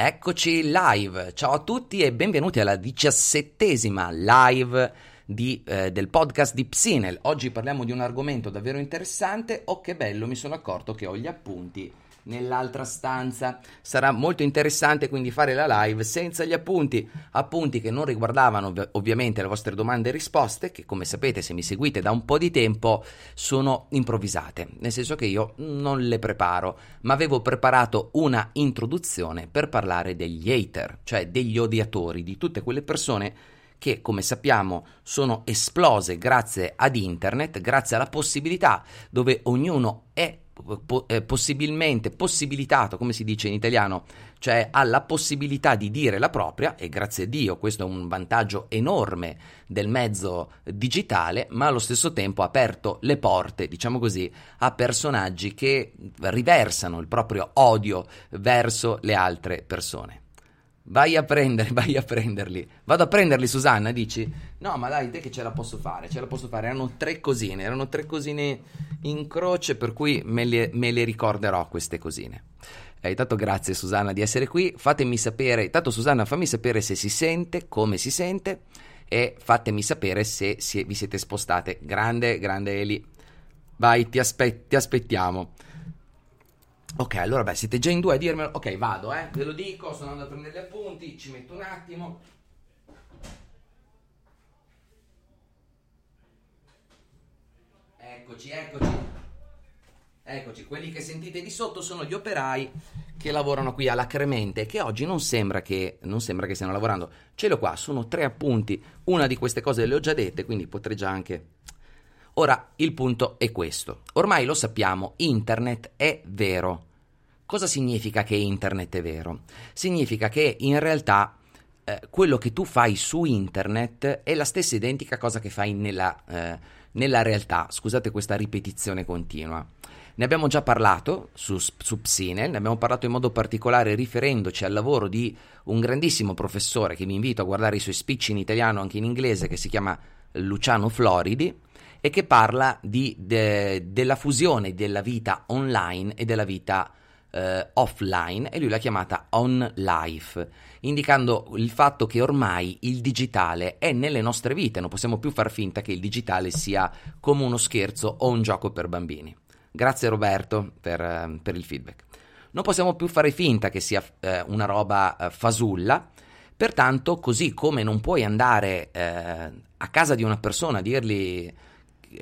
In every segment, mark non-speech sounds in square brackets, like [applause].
Eccoci live, ciao a tutti e benvenuti alla diciassettesima live di, eh, del podcast di Psinel. Oggi parliamo di un argomento davvero interessante. Oh che bello, mi sono accorto che ho gli appunti nell'altra stanza. Sarà molto interessante quindi fare la live senza gli appunti, appunti che non riguardavano ov- ovviamente le vostre domande e risposte, che come sapete se mi seguite da un po' di tempo sono improvvisate, nel senso che io non le preparo, ma avevo preparato una introduzione per parlare degli hater, cioè degli odiatori, di tutte quelle persone che come sappiamo sono esplose grazie ad internet, grazie alla possibilità dove ognuno è po- eh, possibilmente possibilitato, come si dice in italiano, cioè ha la possibilità di dire la propria, e grazie a Dio questo è un vantaggio enorme del mezzo digitale, ma allo stesso tempo ha aperto le porte, diciamo così, a personaggi che riversano il proprio odio verso le altre persone. Vai a prendere, [laughs] vai a prenderli. Vado a prenderli, Susanna, dici? No, ma dai, te che ce la posso fare, ce la posso fare. Erano tre cosine, erano tre cosine in croce, per cui me le, me le ricorderò queste cosine. Eh, intanto grazie Susanna di essere qui. Fatemi sapere, intanto Susanna fammi sapere se si sente, come si sente e fatemi sapere se si, vi siete spostate. Grande, grande Eli. Vai, ti, aspe- ti aspettiamo. Ok, allora beh, siete già in due a dirmelo. Ok, vado, eh. Ve lo dico, sono andato a prendere gli appunti, ci metto un attimo. Eccoci, eccoci. Eccoci, quelli che sentite di sotto sono gli operai che lavorano qui alla Cremente, che oggi non sembra che, non sembra che stiano lavorando. Ce l'ho qua, sono tre appunti, una di queste cose le ho già dette, quindi potrei già anche... Ora, il punto è questo. Ormai lo sappiamo, internet è vero. Cosa significa che internet è vero? Significa che in realtà eh, quello che tu fai su internet è la stessa identica cosa che fai nella, eh, nella realtà. Scusate questa ripetizione continua. Ne abbiamo già parlato su, su Psinel, ne abbiamo parlato in modo particolare riferendoci al lavoro di un grandissimo professore che vi invito a guardare i suoi speech in italiano, anche in inglese, che si chiama Luciano Floridi e che parla di, de, della fusione della vita online e della vita eh, offline e lui l'ha chiamata on life, indicando il fatto che ormai il digitale è nelle nostre vite, non possiamo più far finta che il digitale sia come uno scherzo o un gioco per bambini. Grazie Roberto per, eh, per il feedback. Non possiamo più fare finta che sia eh, una roba eh, fasulla, pertanto così come non puoi andare eh, a casa di una persona a dirgli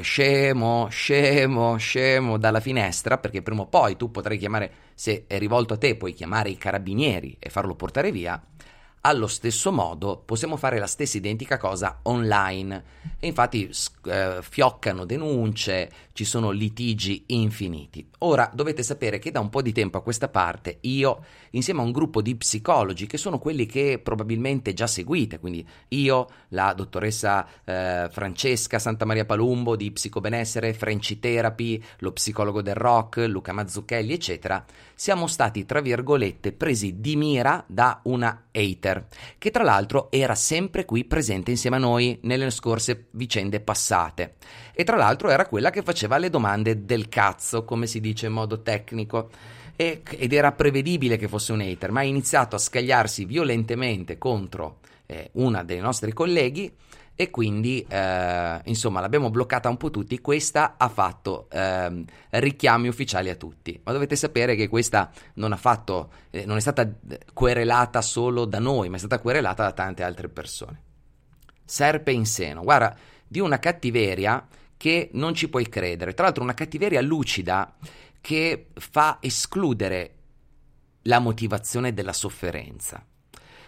scemo, scemo, scemo dalla finestra, perché prima o poi tu potrai chiamare, se è rivolto a te, puoi chiamare i carabinieri e farlo portare via. Allo stesso modo possiamo fare la stessa identica cosa online e infatti eh, fioccano denunce, ci sono litigi infiniti. Ora dovete sapere che da un po' di tempo a questa parte io, insieme a un gruppo di psicologi che sono quelli che probabilmente già seguite, quindi io, la dottoressa eh, Francesca Santa Maria Palumbo di Psicobenessere, Frenchy Therapy, lo psicologo del rock, Luca Mazzucchelli, eccetera, siamo stati tra virgolette presi di mira da una hater che tra l'altro era sempre qui presente insieme a noi nelle scorse vicende passate. E tra l'altro era quella che faceva le domande del cazzo, come si dice in modo tecnico. E, ed era prevedibile che fosse un hater, ma ha iniziato a scagliarsi violentemente contro eh, una dei nostri colleghi e quindi eh, insomma l'abbiamo bloccata un po' tutti. Questa ha fatto eh, richiami ufficiali a tutti, ma dovete sapere che questa non fatto, eh, non è stata querelata solo da noi, ma è stata querelata da tante altre persone. Serpe in seno, guarda, di una cattiveria che non ci puoi credere, tra l'altro una cattiveria lucida che fa escludere la motivazione della sofferenza.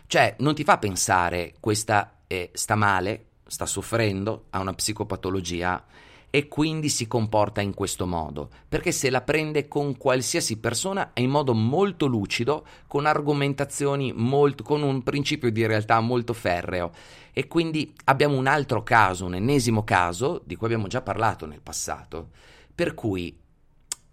Cioè, non ti fa pensare questa eh, sta male, sta soffrendo, ha una psicopatologia e quindi si comporta in questo modo, perché se la prende con qualsiasi persona è in modo molto lucido, con argomentazioni molto, con un principio di realtà molto ferreo. E quindi abbiamo un altro caso, un ennesimo caso, di cui abbiamo già parlato nel passato, per cui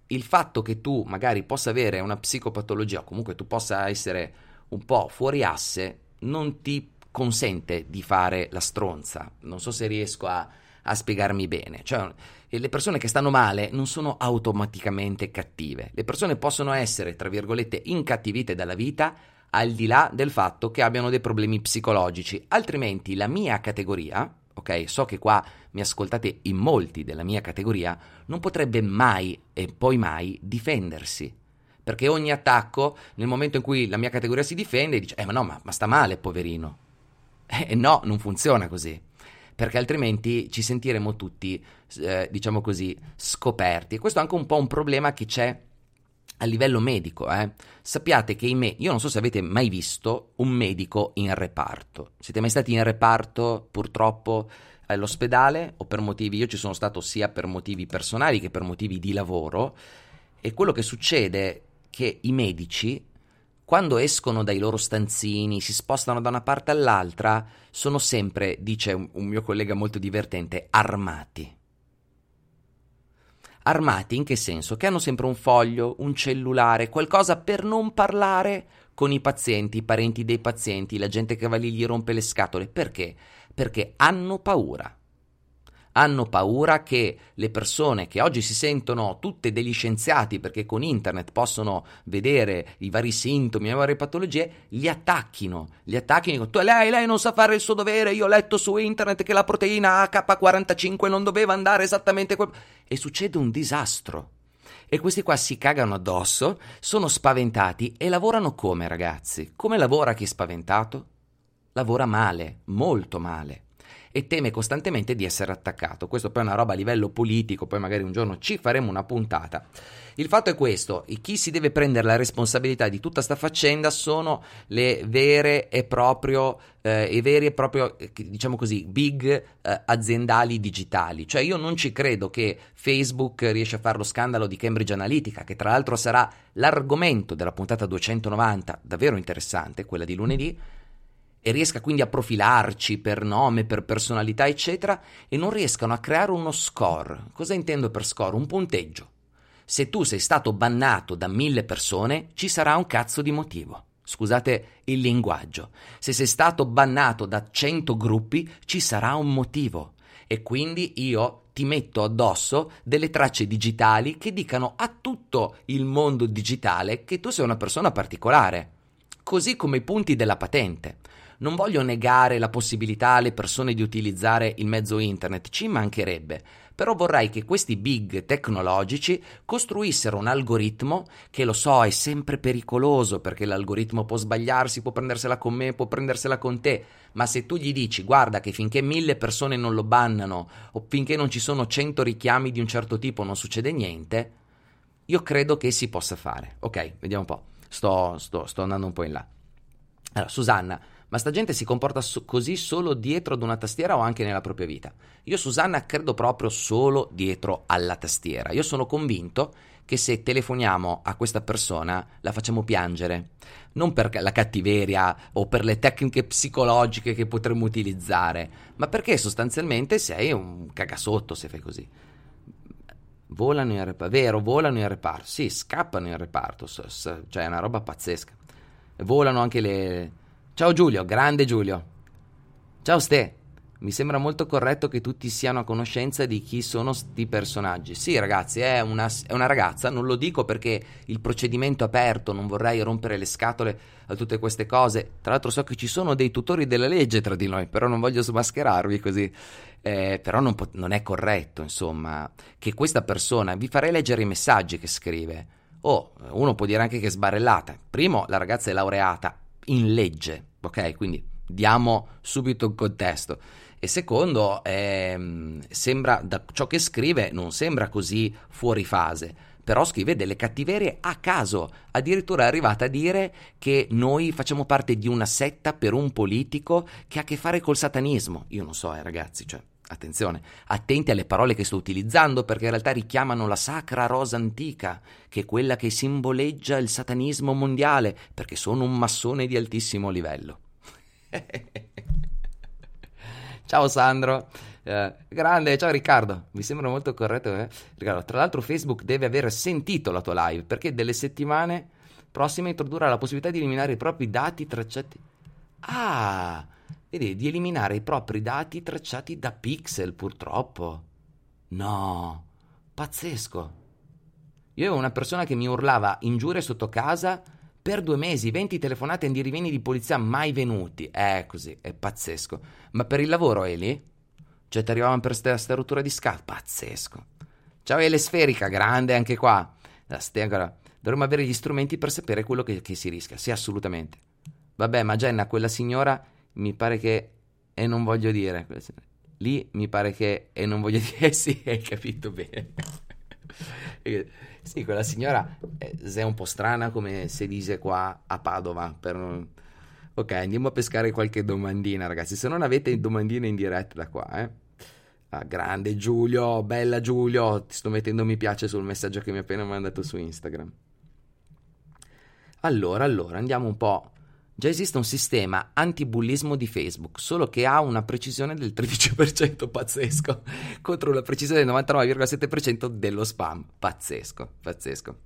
il fatto che tu magari possa avere una psicopatologia o comunque tu possa essere un po' fuori asse non ti consente di fare la stronza. Non so se riesco a, a spiegarmi bene. Cioè, le persone che stanno male non sono automaticamente cattive. Le persone possono essere, tra virgolette, incattivite dalla vita al di là del fatto che abbiano dei problemi psicologici, altrimenti la mia categoria, ok? So che qua mi ascoltate in molti della mia categoria, non potrebbe mai e poi mai difendersi. Perché ogni attacco, nel momento in cui la mia categoria si difende, dice, eh ma no, ma, ma sta male, poverino. Eh no, non funziona così. Perché altrimenti ci sentiremo tutti, eh, diciamo così, scoperti. E questo è anche un po' un problema che c'è a livello medico, eh. sappiate che me- io non so se avete mai visto un medico in reparto. Siete mai stati in reparto purtroppo all'ospedale o per motivi, io ci sono stato sia per motivi personali che per motivi di lavoro e quello che succede è che i medici quando escono dai loro stanzini, si spostano da una parte all'altra, sono sempre, dice un, un mio collega molto divertente, armati. Armati in che senso? Che hanno sempre un foglio, un cellulare, qualcosa per non parlare con i pazienti, i parenti dei pazienti, la gente che va lì gli rompe le scatole. Perché? Perché hanno paura hanno paura che le persone che oggi si sentono tutte degli scienziati perché con internet possono vedere i vari sintomi, le varie patologie, li attacchino, li attacchino, tu, lei, lei non sa fare il suo dovere, io ho letto su internet che la proteina H45 non doveva andare esattamente quel... e succede un disastro. E questi qua si cagano addosso, sono spaventati e lavorano come ragazzi? Come lavora chi è spaventato? Lavora male, molto male e teme costantemente di essere attaccato. Questo poi è una roba a livello politico, poi magari un giorno ci faremo una puntata. Il fatto è questo, chi si deve prendere la responsabilità di tutta sta faccenda sono le vere e proprio, eh, i veri e proprio, eh, diciamo così, big eh, aziendali digitali. Cioè io non ci credo che Facebook riesce a fare lo scandalo di Cambridge Analytica, che tra l'altro sarà l'argomento della puntata 290, davvero interessante, quella di lunedì, e riesca quindi a profilarci per nome, per personalità, eccetera, e non riescano a creare uno score. Cosa intendo per score? Un punteggio. Se tu sei stato bannato da mille persone, ci sarà un cazzo di motivo. Scusate il linguaggio. Se sei stato bannato da cento gruppi, ci sarà un motivo. E quindi io ti metto addosso delle tracce digitali che dicano a tutto il mondo digitale che tu sei una persona particolare. Così come i punti della patente. Non voglio negare la possibilità alle persone di utilizzare il mezzo internet, ci mancherebbe, però vorrei che questi big tecnologici costruissero un algoritmo che lo so è sempre pericoloso perché l'algoritmo può sbagliarsi, può prendersela con me, può prendersela con te, ma se tu gli dici guarda che finché mille persone non lo bannano o finché non ci sono cento richiami di un certo tipo non succede niente, io credo che si possa fare. Ok, vediamo un po', sto, sto, sto andando un po' in là. Allora, Susanna, ma sta gente si comporta so- così solo dietro ad una tastiera o anche nella propria vita? Io, Susanna, credo proprio solo dietro alla tastiera. Io sono convinto che se telefoniamo a questa persona la facciamo piangere, non per la cattiveria o per le tecniche psicologiche che potremmo utilizzare, ma perché sostanzialmente sei un cagasotto se fai così. Volano in reparto, vero, volano in reparto, sì, scappano in reparto, cioè è una roba pazzesca. Volano anche le, Ciao Giulio, grande Giulio. Ciao Ste. Mi sembra molto corretto che tutti siano a conoscenza di chi sono sti personaggi. Sì, ragazzi, è una, è una, ragazza, non lo dico perché il procedimento è aperto, non vorrei rompere le scatole a tutte queste cose. Tra l'altro so che ci sono dei tutori della legge tra di noi, però non voglio smascherarvi così. Eh, però non, pot- non è corretto, insomma, che questa persona, vi farei leggere i messaggi che scrive. Oh, uno può dire anche che è sbarellata. Primo, la ragazza è laureata, in legge, ok? Quindi diamo subito il contesto. E secondo, ehm, sembra, da ciò che scrive, non sembra così fuori fase, però scrive delle cattiverie a caso. Addirittura è arrivata a dire che noi facciamo parte di una setta per un politico che ha a che fare col satanismo. Io non so, eh, ragazzi, cioè Attenzione, attenti alle parole che sto utilizzando perché in realtà richiamano la sacra rosa antica, che è quella che simboleggia il satanismo mondiale, perché sono un massone di altissimo livello. [laughs] ciao Sandro, eh, grande, ciao Riccardo, mi sembra molto corretto. Eh? Riccardo, tra l'altro Facebook deve aver sentito la tua live perché delle settimane prossime introdurrà la possibilità di eliminare i propri dati tracciati. Ah! Vedi, di eliminare i propri dati tracciati da pixel, purtroppo. No, pazzesco. Io avevo una persona che mi urlava ingiurie sotto casa per due mesi, 20 telefonate rivieni di polizia mai venuti. È così, è pazzesco. Ma per il lavoro, Eli? Cioè, ti arrivavano per questa rottura di scatto? Pazzesco. Ciao, Ele Sferica, grande anche qua. La ste ancora. Dovremmo avere gli strumenti per sapere quello che, che si rischia. Sì, assolutamente. Vabbè, ma Jenna, quella signora mi pare che. E non voglio dire. Lì mi pare che. E non voglio [laughs] dire. sì, hai capito bene. sì, quella signora è, è un po' strana come si dice qua a Padova. Per... Ok, andiamo a pescare qualche domandina, ragazzi. Se non avete domandine in diretta da qua, eh. Ah, grande Giulio, bella Giulio, ti sto mettendo mi piace sul messaggio che mi hai appena mandato su Instagram. Allora, allora, andiamo un po' Già esiste un sistema antibullismo di Facebook, solo che ha una precisione del 13% pazzesco, [laughs] contro una precisione del 99,7% dello spam. Pazzesco, pazzesco.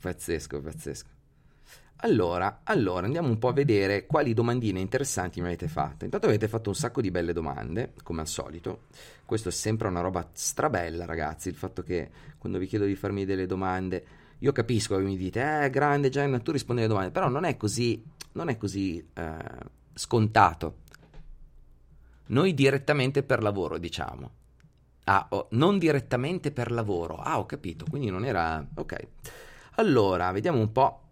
Pazzesco, pazzesco. Allora, allora, andiamo un po' a vedere quali domandine interessanti mi avete fatto. Intanto avete fatto un sacco di belle domande, come al solito. Questo è sempre una roba strabella, ragazzi, il fatto che quando vi chiedo di farmi delle domande io capisco che mi dite, eh, grande Gian, tu rispondi alle domande, però non è così, non è così eh, scontato. Noi direttamente per lavoro, diciamo. Ah, oh, non direttamente per lavoro. Ah, ho capito, quindi non era... Ok. Allora, vediamo un po'.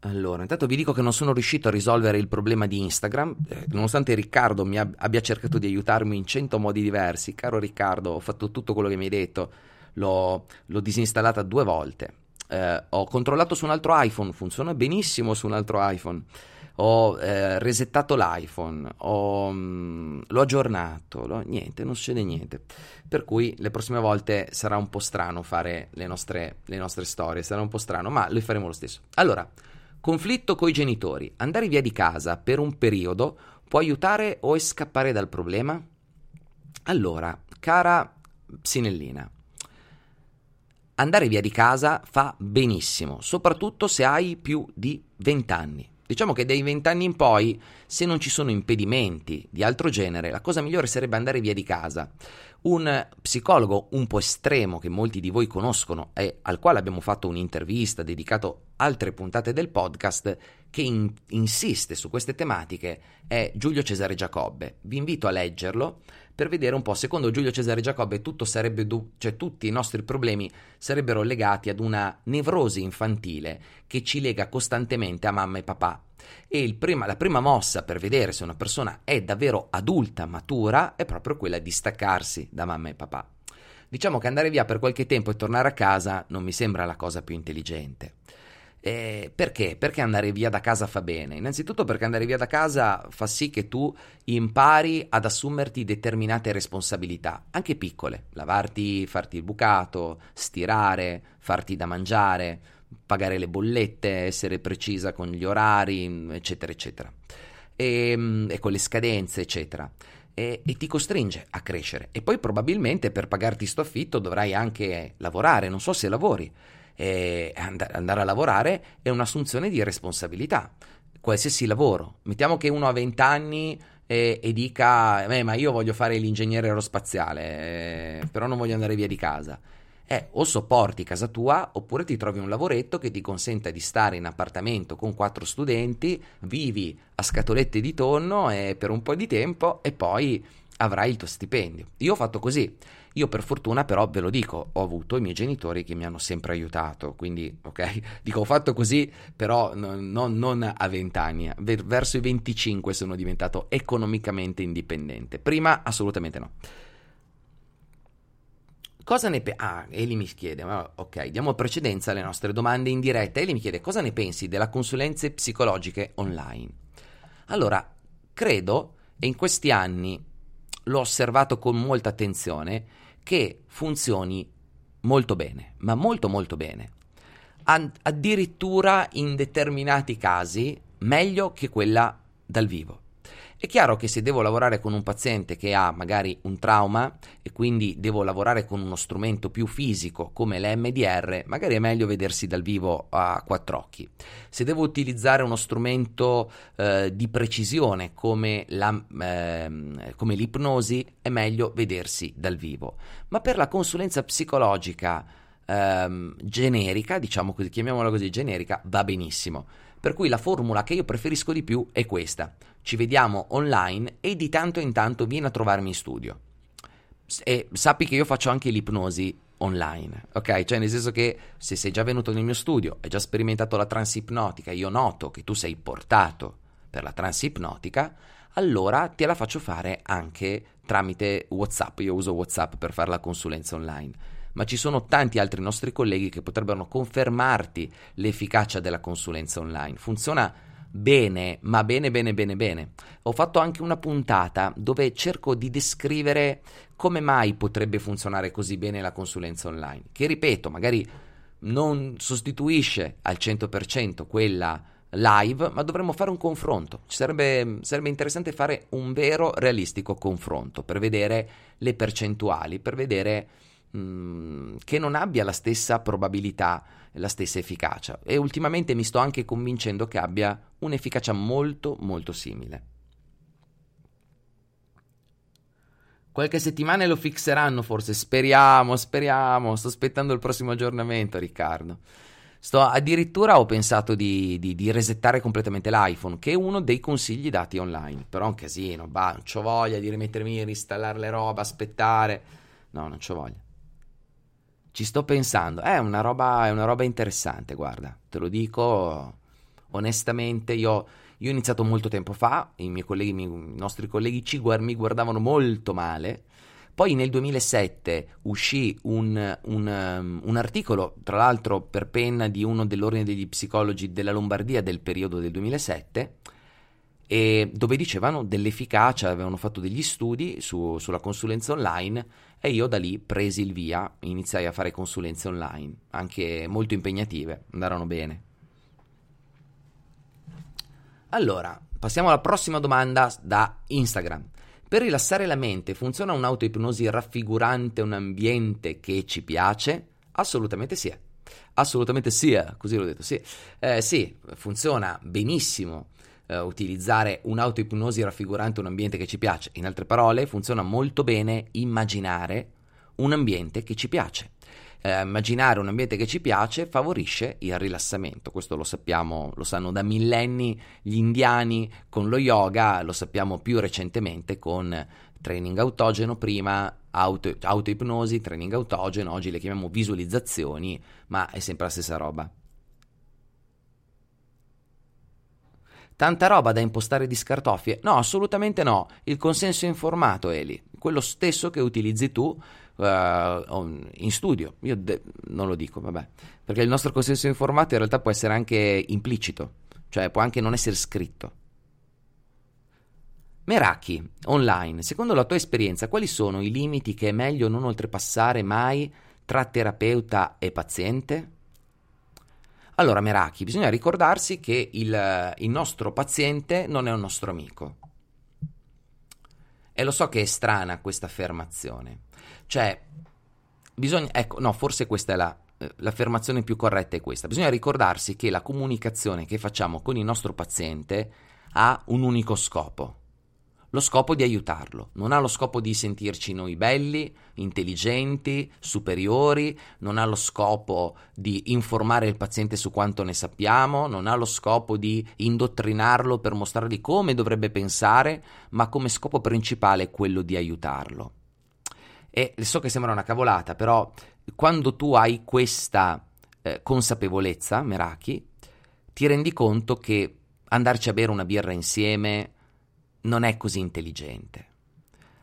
Allora, intanto vi dico che non sono riuscito a risolvere il problema di Instagram, eh, nonostante Riccardo mi ab- abbia cercato di aiutarmi in cento modi diversi. Caro Riccardo, ho fatto tutto quello che mi hai detto l'ho, l'ho disinstallata due volte. Eh, ho controllato su un altro iPhone, funziona benissimo su un altro iPhone. Ho eh, resettato l'iPhone, ho, mh, mm, l'ho aggiornato, l'ho, niente, non succede niente. Per cui le prossime volte sarà un po' strano fare le nostre, le nostre storie, sarà un po' strano, ma lo faremo lo stesso. Allora, conflitto coi genitori. Andare via di casa per un periodo può aiutare o scappare dal problema? Allora, cara Psinellina, andare via di casa fa benissimo, soprattutto se hai più di 20 anni. Diciamo che dai 20 anni in poi, se non ci sono impedimenti di altro genere, la cosa migliore sarebbe andare via di casa. Un psicologo un po' estremo che molti di voi conoscono e al quale abbiamo fatto un'intervista dedicato altre puntate del podcast che in- insiste su queste tematiche è Giulio Cesare Giacobbe. Vi invito a leggerlo per vedere un po', secondo Giulio Cesare Giacobbe, du- cioè tutti i nostri problemi sarebbero legati ad una nevrosi infantile che ci lega costantemente a mamma e papà. E prima, la prima mossa per vedere se una persona è davvero adulta, matura, è proprio quella di staccarsi da mamma e papà. Diciamo che andare via per qualche tempo e tornare a casa non mi sembra la cosa più intelligente. Eh, perché? Perché andare via da casa fa bene? Innanzitutto perché andare via da casa fa sì che tu impari ad assumerti determinate responsabilità, anche piccole, lavarti, farti il bucato, stirare, farti da mangiare, pagare le bollette, essere precisa con gli orari, eccetera, eccetera, e, ehm, e con le scadenze, eccetera. E, e, ti costringe a crescere. E poi probabilmente per pagarti sto affitto dovrai anche lavorare, non so se lavori eh, andare a lavorare è un'assunzione di responsabilità, qualsiasi lavoro. Mettiamo che uno ha 20 anni e, e dica, eh, ma io voglio fare l'ingegnere aerospaziale, eh, però non voglio andare via di casa. Eh, o sopporti casa tua oppure ti trovi un lavoretto che ti consenta di stare in appartamento con quattro studenti, vivi a scatolette di tonno e per un po' di tempo e poi avrai il tuo stipendio. Io ho fatto così. Io per fortuna però ve lo dico, ho avuto i miei genitori che mi hanno sempre aiutato, quindi ok, [laughs] dico ho fatto così però non, non, non a 20 anni, verso i 25 sono diventato economicamente indipendente, prima assolutamente no. Cosa ne pensi? Ah, Eli mi chiede, ok, diamo precedenza alle nostre domande in diretta. Eli mi chiede cosa ne pensi della consulenze psicologiche online. Allora, credo, e in questi anni l'ho osservato con molta attenzione, che funzioni molto bene, ma molto molto bene. Ad- addirittura in determinati casi meglio che quella dal vivo. È chiaro che se devo lavorare con un paziente che ha magari un trauma e quindi devo lavorare con uno strumento più fisico come l'MDR, magari è meglio vedersi dal vivo a quattro occhi. Se devo utilizzare uno strumento eh, di precisione come, la, eh, come l'ipnosi, è meglio vedersi dal vivo. Ma per la consulenza psicologica ehm, generica, diciamo così, chiamiamola così, generica, va benissimo. Per cui la formula che io preferisco di più è questa. Ci vediamo online e di tanto in tanto vieni a trovarmi in studio. E sappi che io faccio anche l'ipnosi online, ok? Cioè nel senso che se sei già venuto nel mio studio, hai già sperimentato la transipnotica, io noto che tu sei portato per la transipnotica, allora te la faccio fare anche tramite WhatsApp. Io uso WhatsApp per fare la consulenza online. Ma ci sono tanti altri nostri colleghi che potrebbero confermarti l'efficacia della consulenza online. Funziona bene, ma bene, bene, bene, bene. Ho fatto anche una puntata dove cerco di descrivere come mai potrebbe funzionare così bene la consulenza online, che ripeto, magari non sostituisce al 100% quella live, ma dovremmo fare un confronto. Sarebbe, sarebbe, interessante fare un vero realistico confronto per vedere le percentuali, per vedere mm, che non abbia la stessa probabilità, la stessa efficacia. E ultimamente mi sto anche convincendo che abbia un'efficacia molto molto simile. Qualche settimana lo fixeranno forse, speriamo, speriamo, sto aspettando il prossimo aggiornamento Riccardo. Sto, addirittura ho pensato di, di, di, resettare completamente l'iPhone, che è uno dei consigli dati online. Però è un casino, bah, non ho voglia di rimettermi a reinstallare le robe, aspettare. No, non ho voglia. Ci sto pensando. È una, roba, è una roba interessante, guarda. Te lo dico onestamente. Io, io ho iniziato molto tempo fa. I miei colleghi, i nostri colleghi ci, mi guardavano molto male poi nel 2007 uscì un, un, um, un, articolo, tra l'altro per penna di uno dell'ordine degli psicologi della Lombardia del periodo del 2007, dove dicevano dell'efficacia, avevano fatto degli studi su, sulla consulenza online e io da lì presi il via, iniziai a fare consulenze online, anche molto impegnative, andarono bene. Allora, passiamo alla prossima domanda da Instagram. Per rilassare la mente funziona un'autoipnosi raffigurante un ambiente che ci piace? Assolutamente sì. Assolutamente sì, eh, così l'ho detto, sì. Eh, sì, funziona benissimo eh, utilizzare un'autoipnosi raffigurante un ambiente che ci piace. In altre parole, funziona molto bene immaginare un ambiente che ci piace eh, immaginare un ambiente che ci piace favorisce il rilassamento. Questo lo sappiamo, lo sanno da millenni gli indiani con lo yoga, lo sappiamo più recentemente con training autogeno prima, auto, autoipnosi, training autogeno, oggi le chiamiamo visualizzazioni, ma è sempre la stessa roba. Tanta roba da impostare di scartoffie? No, assolutamente no. Il consenso informato, Eli, quello stesso che utilizzi tu uh, in studio. Io de- non lo dico, vabbè, perché il nostro consenso informato in realtà può essere anche implicito, cioè può anche non essere scritto. Meraki, online, secondo la tua esperienza, quali sono i limiti che è meglio non oltrepassare mai tra terapeuta e paziente? Allora, Meraki, bisogna ricordarsi che il, il nostro paziente non è un nostro amico. E lo so che è strana questa affermazione, cioè, bisogna, ecco, no, forse questa è la, eh, l'affermazione più corretta è questa. Bisogna ricordarsi che la comunicazione che facciamo con il nostro paziente ha un unico scopo. Lo scopo di aiutarlo, non ha lo scopo di sentirci noi belli, intelligenti, superiori, non ha lo scopo di informare il paziente su quanto ne sappiamo, non ha lo scopo di indottrinarlo per mostrargli come dovrebbe pensare, ma come scopo principale quello di aiutarlo. E so che sembra una cavolata, però quando tu hai questa eh, consapevolezza, Meraki, ti rendi conto che andarci a bere una birra insieme non è così intelligente.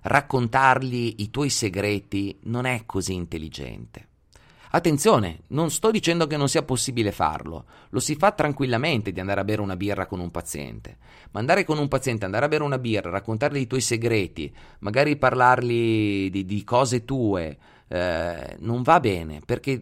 Raccontargli i tuoi segreti non è così intelligente. Attenzione, non sto dicendo che non sia possibile farlo, lo si fa tranquillamente di andare a bere una birra con un paziente, ma andare con un paziente, andare a bere una birra, raccontargli i tuoi segreti, magari parlargli di, di cose tue, eh, non va bene perché,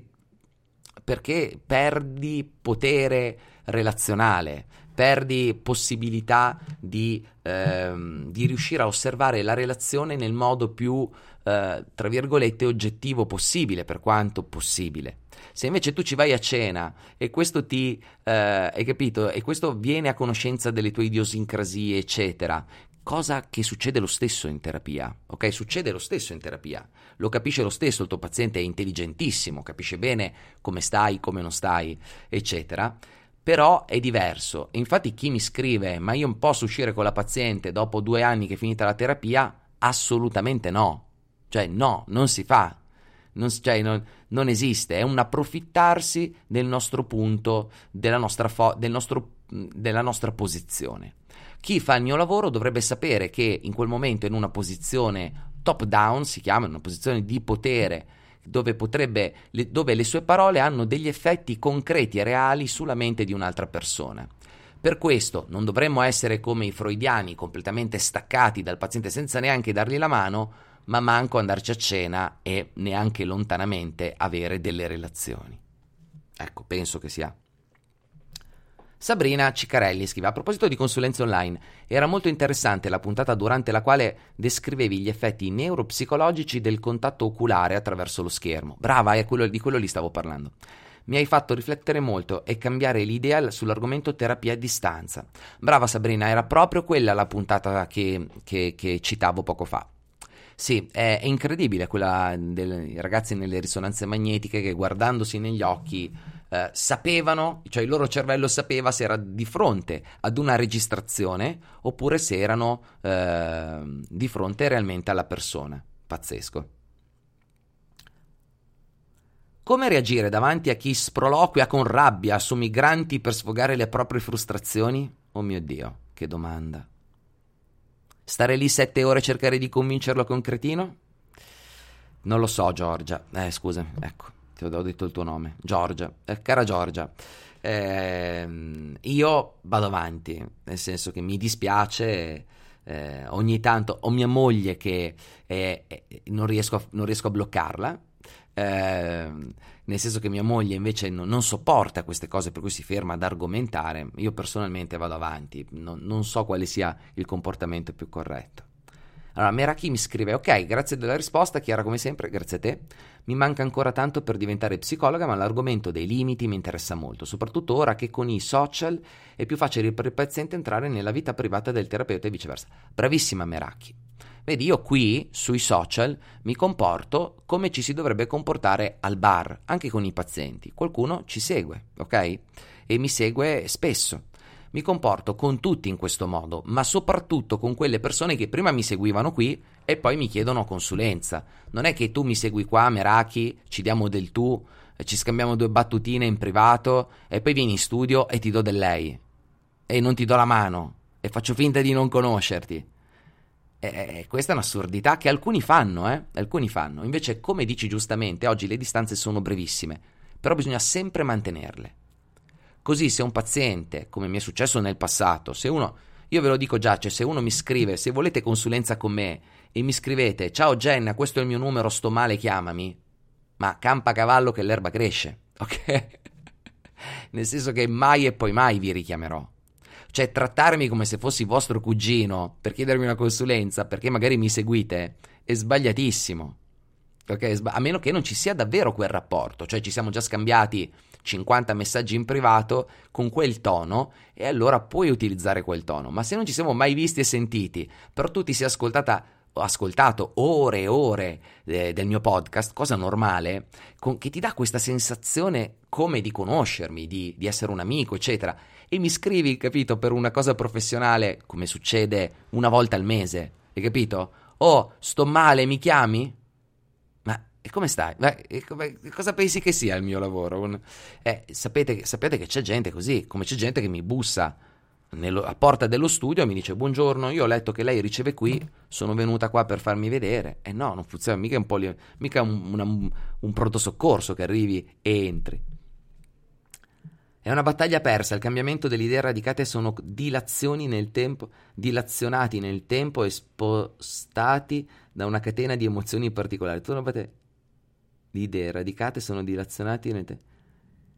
perché perdi potere relazionale, perdi possibilità di, ehm, di, riuscire a osservare la relazione nel modo più eh, tra virgolette, oggettivo possibile, per quanto possibile. Se invece tu ci vai a cena e questo ti, eh, hai capito, e questo viene a conoscenza delle tue idiosincrasie, eccetera, cosa che succede lo stesso in terapia, ok? Succede lo stesso in terapia, lo capisce lo stesso, il tuo paziente è intelligentissimo, capisce bene come stai, come non stai, eccetera, però è diverso. Infatti chi mi scrive, ma io non posso uscire con la paziente dopo due anni che è finita la terapia? Assolutamente no, cioè no, non si fa. Non, cioè, non, non, esiste, è un approfittarsi del nostro punto, della nostra, fo- del nostro, della nostra posizione. Chi fa il mio lavoro dovrebbe sapere che in quel momento è in una posizione top down, si chiama, in una posizione di potere, dove, potrebbe, dove le sue parole hanno degli effetti concreti e reali sulla mente di un'altra persona. Per questo non dovremmo essere come i freudiani completamente staccati dal paziente senza neanche dargli la mano, ma manco andarci a cena e neanche lontanamente avere delle relazioni. Ecco, penso che sia Sabrina Ciccarelli scrive a proposito di consulenze online, era molto interessante la puntata durante la quale descrivevi gli effetti neuropsicologici del contatto oculare attraverso lo schermo. Brava, è quello, di quello lì stavo parlando. Mi hai fatto riflettere molto e cambiare l'idea sull'argomento terapia a distanza. Brava Sabrina, era proprio quella la puntata che, che, che citavo poco fa. Sì, è, è incredibile quella dei ragazzi nelle risonanze magnetiche che guardandosi negli occhi eh, sapevano, cioè il loro cervello sapeva se era di fronte ad una registrazione oppure se erano eh, di fronte realmente alla persona. Pazzesco. Come reagire davanti a chi sproloquia con rabbia su migranti per sfogare le proprie frustrazioni? Oh mio Dio, che domanda. Stare lì sette ore e cercare di convincerlo con cretino? Non lo so, Giorgia. Eh, scusa, ecco ti ho detto il tuo nome, Giorgia, eh, cara Giorgia, eh, io vado avanti, nel senso che mi dispiace, eh, ogni tanto ho mia moglie che non riesco, a, non, riesco a, bloccarla, ehm, nel senso che mia moglie invece non, non, sopporta queste cose per cui si ferma ad argomentare, io personalmente vado avanti, non, non so quale sia il comportamento più corretto. Allora, Meraki mi scrive: Ok, grazie della risposta, Chiara, come sempre, grazie a te. Mi manca ancora tanto per diventare psicologa, ma l'argomento dei limiti mi interessa molto, soprattutto ora che con i social è più facile per il paziente entrare nella vita privata del terapeuta e viceversa. Bravissima Meraki. Vedi, io qui sui social mi comporto come ci si dovrebbe comportare al bar, anche con i pazienti. Qualcuno ci segue, ok? E mi segue spesso mi comporto con tutti in questo modo, ma soprattutto con quelle persone che prima mi seguivano qui e poi mi chiedono consulenza. Non è che tu mi segui qua, Meraki, ci diamo del tu, ci scambiamo due battutine in privato e poi vieni in studio e ti do del lei. E non ti do la mano e faccio finta di non conoscerti. E questa è un'assurdità che alcuni fanno, eh? Alcuni fanno. Invece, come dici giustamente, oggi le distanze sono brevissime, però bisogna sempre mantenerle. Così se un paziente, come mi è successo nel passato, se uno, io ve lo dico già, cioè se uno mi scrive, se volete consulenza con me e mi scrivete, ciao Jenna, questo è il mio numero, sto male, chiamami, ma campa cavallo che l'erba cresce, [laughs] ok? Nel senso che mai e poi mai vi richiamerò. Cioè trattarmi come se fossi vostro cugino per chiedermi una consulenza, perché magari mi seguite, è sbagliatissimo. Ok? A meno che non ci sia davvero quel rapporto, cioè ci siamo già scambiati 50 messaggi in privato con quel tono e allora puoi utilizzare quel tono. Ma se non ci siamo mai visti e sentiti, però tu ti sei ascoltata ho ascoltato ore e ore eh, del mio podcast, cosa normale, con, che ti dà questa sensazione come di conoscermi, di, di, essere un amico, eccetera, e mi scrivi, capito, per una cosa professionale, come succede una volta al mese, hai capito? Oh, sto male, mi chiami? E come stai? Beh, come, cosa pensi che sia il mio lavoro? Eh, sapete, sapete, che c'è gente così, come c'è gente che mi bussa nello, a porta dello studio e mi dice buongiorno, io ho letto che lei riceve qui, sono venuta qua per farmi vedere. E eh no, non funziona, mica, un, poli, mica un, una, un pronto soccorso che arrivi e entri. È una battaglia persa, il cambiamento delle idee radicate sono dilazioni nel tempo, dilazionati nel tempo e spostati da una catena di emozioni particolari. Tu non potete di idee radicate sono dilazionati nel tempo.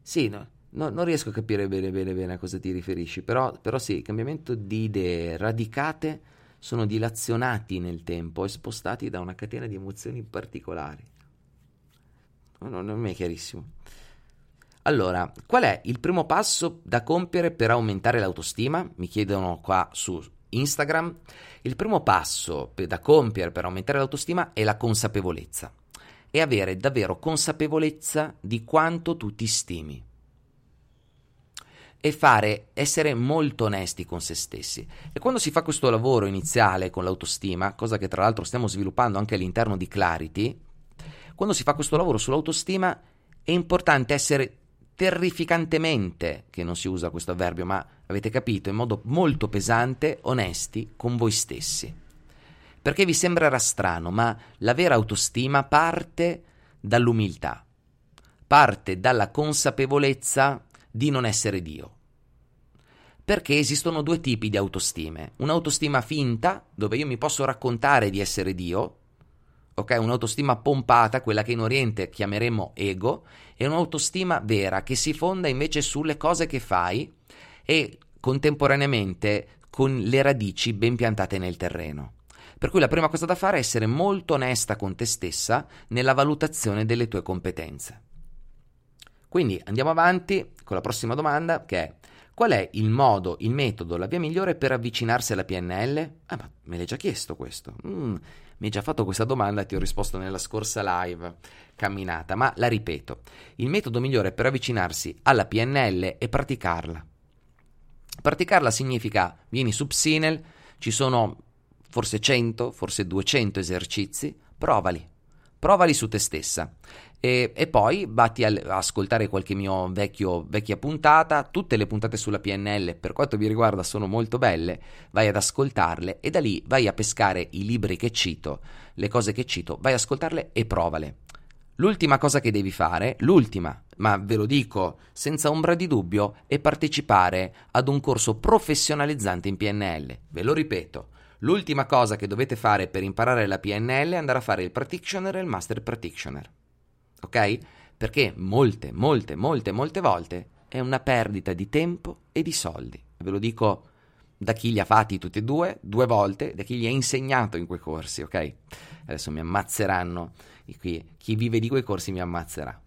Sì, no, no, non riesco a capire bene, bene, bene a cosa ti riferisci, però, però sì, il cambiamento di idee radicate sono dilazionati nel tempo e spostati da una catena di emozioni particolari. No, no, non è chiarissimo. Allora, qual è il primo passo da compiere per aumentare l'autostima? Mi chiedono qua su Instagram, il primo passo da compiere per aumentare l'autostima è la consapevolezza. E avere davvero consapevolezza di quanto tu ti stimi e fare, essere molto onesti con se stessi. E quando si fa questo lavoro iniziale con l'autostima, cosa che tra l'altro stiamo sviluppando anche all'interno di Clarity, quando si fa questo lavoro sull'autostima è importante essere terrificantemente, che non si usa questo avverbio, ma avete capito, in modo molto pesante, onesti con voi stessi. Perché vi sembrerà strano, ma la vera autostima parte dall'umiltà, parte dalla consapevolezza di non essere Dio. Perché esistono due tipi di autostime. Un'autostima finta, dove io mi posso raccontare di essere Dio, ok? Un'autostima pompata, quella che in Oriente chiameremo ego, e un'autostima vera che si fonda invece sulle cose che fai e contemporaneamente con le radici ben piantate nel terreno. Per cui la prima cosa da fare è essere molto onesta con te stessa nella valutazione delle tue competenze. Quindi andiamo avanti con la prossima domanda che è qual è il modo, il metodo, la via migliore per avvicinarsi alla PNL? Ah, ma me l'hai già chiesto questo. Mm, mi hai già fatto questa domanda e ti ho risposto nella scorsa live camminata, ma la ripeto. Il metodo migliore per avvicinarsi alla PNL è praticarla. Praticarla significa vieni su Psinel, ci sono forse 100, forse 200 esercizi, provali. Provali su te stessa. E, e, poi vatti a ascoltare qualche mio vecchio, vecchia puntata, tutte le puntate sulla PNL per quanto vi riguarda sono molto belle, vai ad ascoltarle e da lì vai a pescare i libri che cito, le cose che cito, vai ad ascoltarle e provale. L'ultima cosa che devi fare, l'ultima, ma ve lo dico senza ombra di dubbio, è partecipare ad un corso professionalizzante in PNL. Ve lo ripeto, l'ultima cosa che dovete fare per imparare la PNL è andare a fare il practitioner e il master practitioner ok? Perché molte, molte, molte, molte volte è una perdita di tempo e di soldi. Ve lo dico da chi li ha fatti tutti e due, due volte, da chi gli ha insegnato in quei corsi, ok? Adesso mi ammazzeranno, qui, chi vive di quei corsi mi ammazzerà.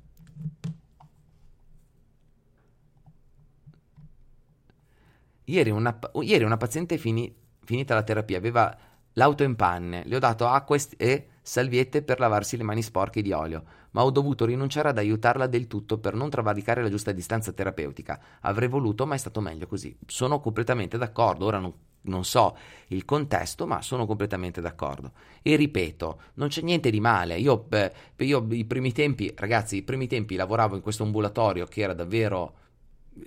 Ieri una, ieri una paziente fini, finita la terapia aveva l'auto in panne, le ho dato acqua e salviette per lavarsi le mani sporche di olio, ma ho dovuto rinunciare ad aiutarla del tutto per non travalicare la giusta distanza terapeutica. Avrei voluto, ma è stato meglio così. Sono completamente d'accordo, ora non, non so il contesto, ma sono completamente d'accordo. E ripeto, non c'è niente di male. Io, beh, io i primi tempi, ragazzi, i primi tempi lavoravo in questo ambulatorio che era davvero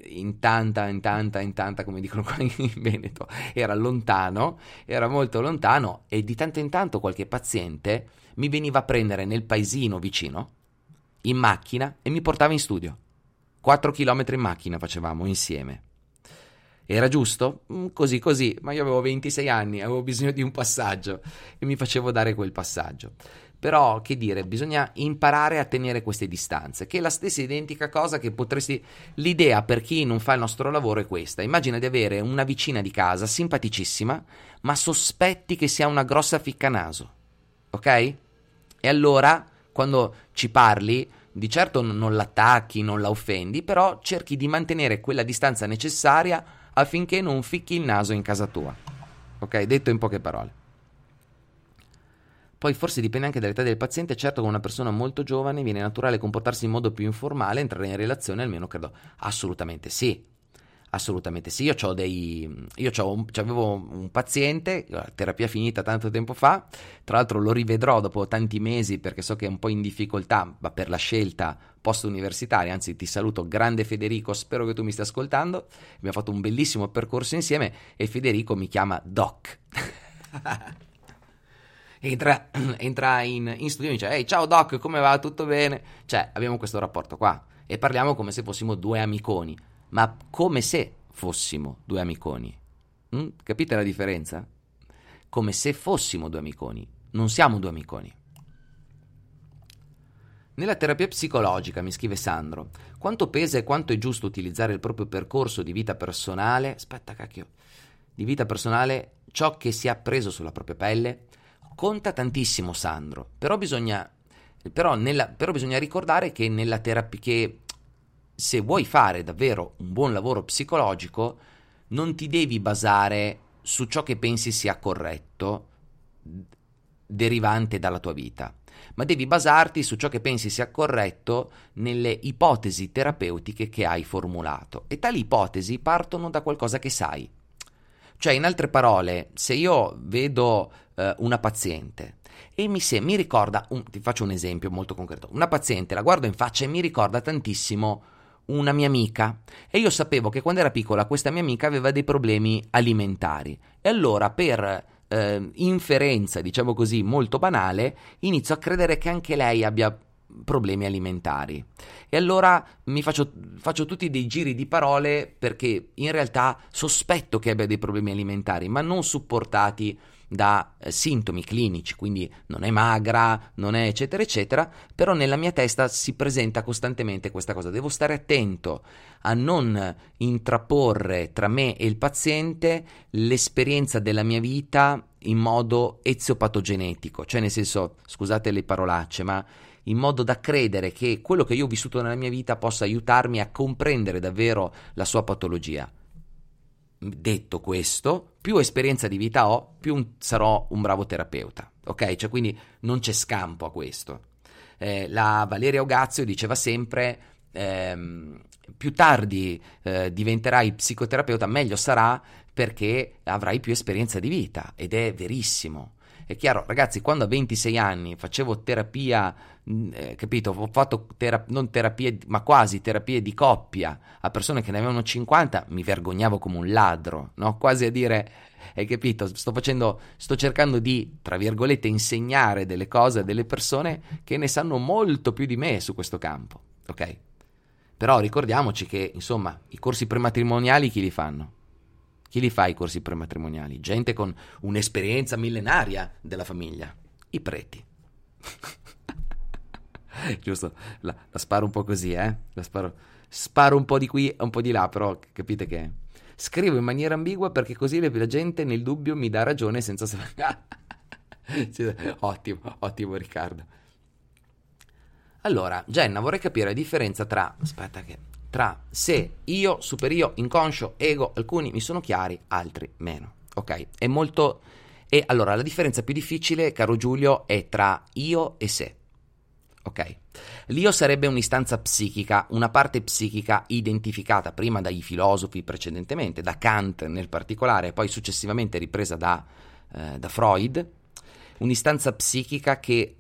in tanta, in tanta, in tanta, come dicono qua in Veneto, era lontano, era molto lontano e di tanto in tanto qualche paziente mi veniva a prendere nel paesino vicino, in macchina, e mi portava in studio. 4 km in macchina facevamo insieme. Era giusto? Mm, così così, ma io avevo 26 anni, avevo bisogno di un passaggio e mi facevo dare quel passaggio. Però, che dire, bisogna imparare a tenere queste distanze, che è la stessa identica cosa che potresti... L'idea per chi non fa il nostro lavoro è questa. Immagina di avere una vicina di casa, simpaticissima, ma sospetti che sia una grossa ficcanaso. Ok? E allora, quando ci parli, di certo non l'attacchi, non la offendi, però cerchi di mantenere quella distanza necessaria affinché non ficchi il naso in casa tua. Ok? Detto in poche parole. Poi forse dipende anche dall'età del paziente, certo con una persona molto giovane viene naturale comportarsi in modo più informale, entrare in relazione, almeno credo. Assolutamente sì. Assolutamente sì, io, dei, io un, avevo un paziente, terapia finita tanto tempo fa, tra l'altro lo rivedrò dopo tanti mesi perché so che è un po' in difficoltà ma per la scelta post-universitaria, anzi ti saluto grande Federico, spero che tu mi stia ascoltando, abbiamo fatto un bellissimo percorso insieme e Federico mi chiama Doc. [laughs] entra, [clears throat] entra in, in, studio e dice ehi ciao doc come va? Tutto bene? Cioè abbiamo questo rapporto qua e parliamo come se fossimo due amiconi. Ma come se fossimo due amiconi? Mm? capite la differenza? come se fossimo due amiconi. Non siamo due amiconi. Nella terapia psicologica, mi scrive Sandro, quanto pesa e quanto è giusto utilizzare il proprio percorso di vita personale, aspetta cacchio, di vita personale, ciò che si è appreso sulla propria pelle, Conta tantissimo Sandro, però bisogna, però nella, però bisogna ricordare che nella terapia, che se vuoi fare davvero un buon lavoro psicologico, non ti devi basare su ciò che pensi sia corretto derivante dalla tua vita, ma devi basarti su ciò che pensi sia corretto nelle ipotesi terapeutiche che hai formulato e tali ipotesi partono da qualcosa che sai. Cioè, in altre parole, se io vedo eh, una paziente. E mi, se, mi ricorda, un, ti faccio un esempio molto concreto, una paziente la guardo in faccia e mi ricorda tantissimo una mia amica. E io sapevo che quando era piccola questa mia amica aveva dei problemi alimentari. E allora per eh, inferenza, diciamo così, molto banale, inizio a credere che anche lei abbia problemi alimentari. E allora mi faccio, faccio, tutti dei giri di parole perché in realtà sospetto che abbia dei problemi alimentari, ma non supportati da eh, sintomi clinici, quindi non è magra, non è eccetera eccetera, però nella mia testa si presenta costantemente questa cosa. Devo stare attento a non intraporre tra me e il paziente l'esperienza della mia vita in modo eziopatogenetico, cioè nel senso, scusate le parolacce, ma in modo da credere che quello che io ho vissuto nella mia vita possa aiutarmi a comprendere davvero la sua patologia. Detto questo, più esperienza di vita ho, più sarò un bravo terapeuta. Ok? Cioè, quindi non c'è scampo a questo. Eh, la Valeria Ogazio diceva sempre: ehm, più tardi eh, diventerai psicoterapeuta, meglio sarà perché avrai più esperienza di vita. Ed è verissimo. È chiaro, ragazzi, quando a 26 anni facevo terapia, eh, capito, ho fatto tera- non terapie, ma quasi terapie di coppia a persone che ne avevano 50, mi vergognavo come un ladro, no? Quasi a dire, hai capito, sto facendo, sto cercando di, tra virgolette, insegnare delle cose a delle persone che ne sanno molto più di me su questo campo, ok? Però ricordiamoci che, insomma, i corsi prematrimoniali chi li fanno? Chi li fa i corsi prematrimoniali? Gente con un'esperienza millenaria della famiglia. I preti. [laughs] [laughs] Giusto, la, la, sparo un po' così, eh? La sparo, sparo un po' di qui e un po' di là, però capite che... Scrivo in maniera ambigua perché così la gente nel dubbio mi dà ragione senza [laughs] ottimo, ottimo Riccardo. Allora, Jenna, vorrei capire la differenza tra... Aspetta che tra se, io, superio, inconscio, ego, alcuni mi sono chiari, altri meno. Ok? È molto... E allora la differenza più difficile, caro Giulio, è tra io e sé. Ok? L'io sarebbe un'istanza psichica, una parte psichica identificata prima dai filosofi precedentemente, da Kant nel particolare, e poi successivamente ripresa da, eh, da Freud, un'istanza psichica che,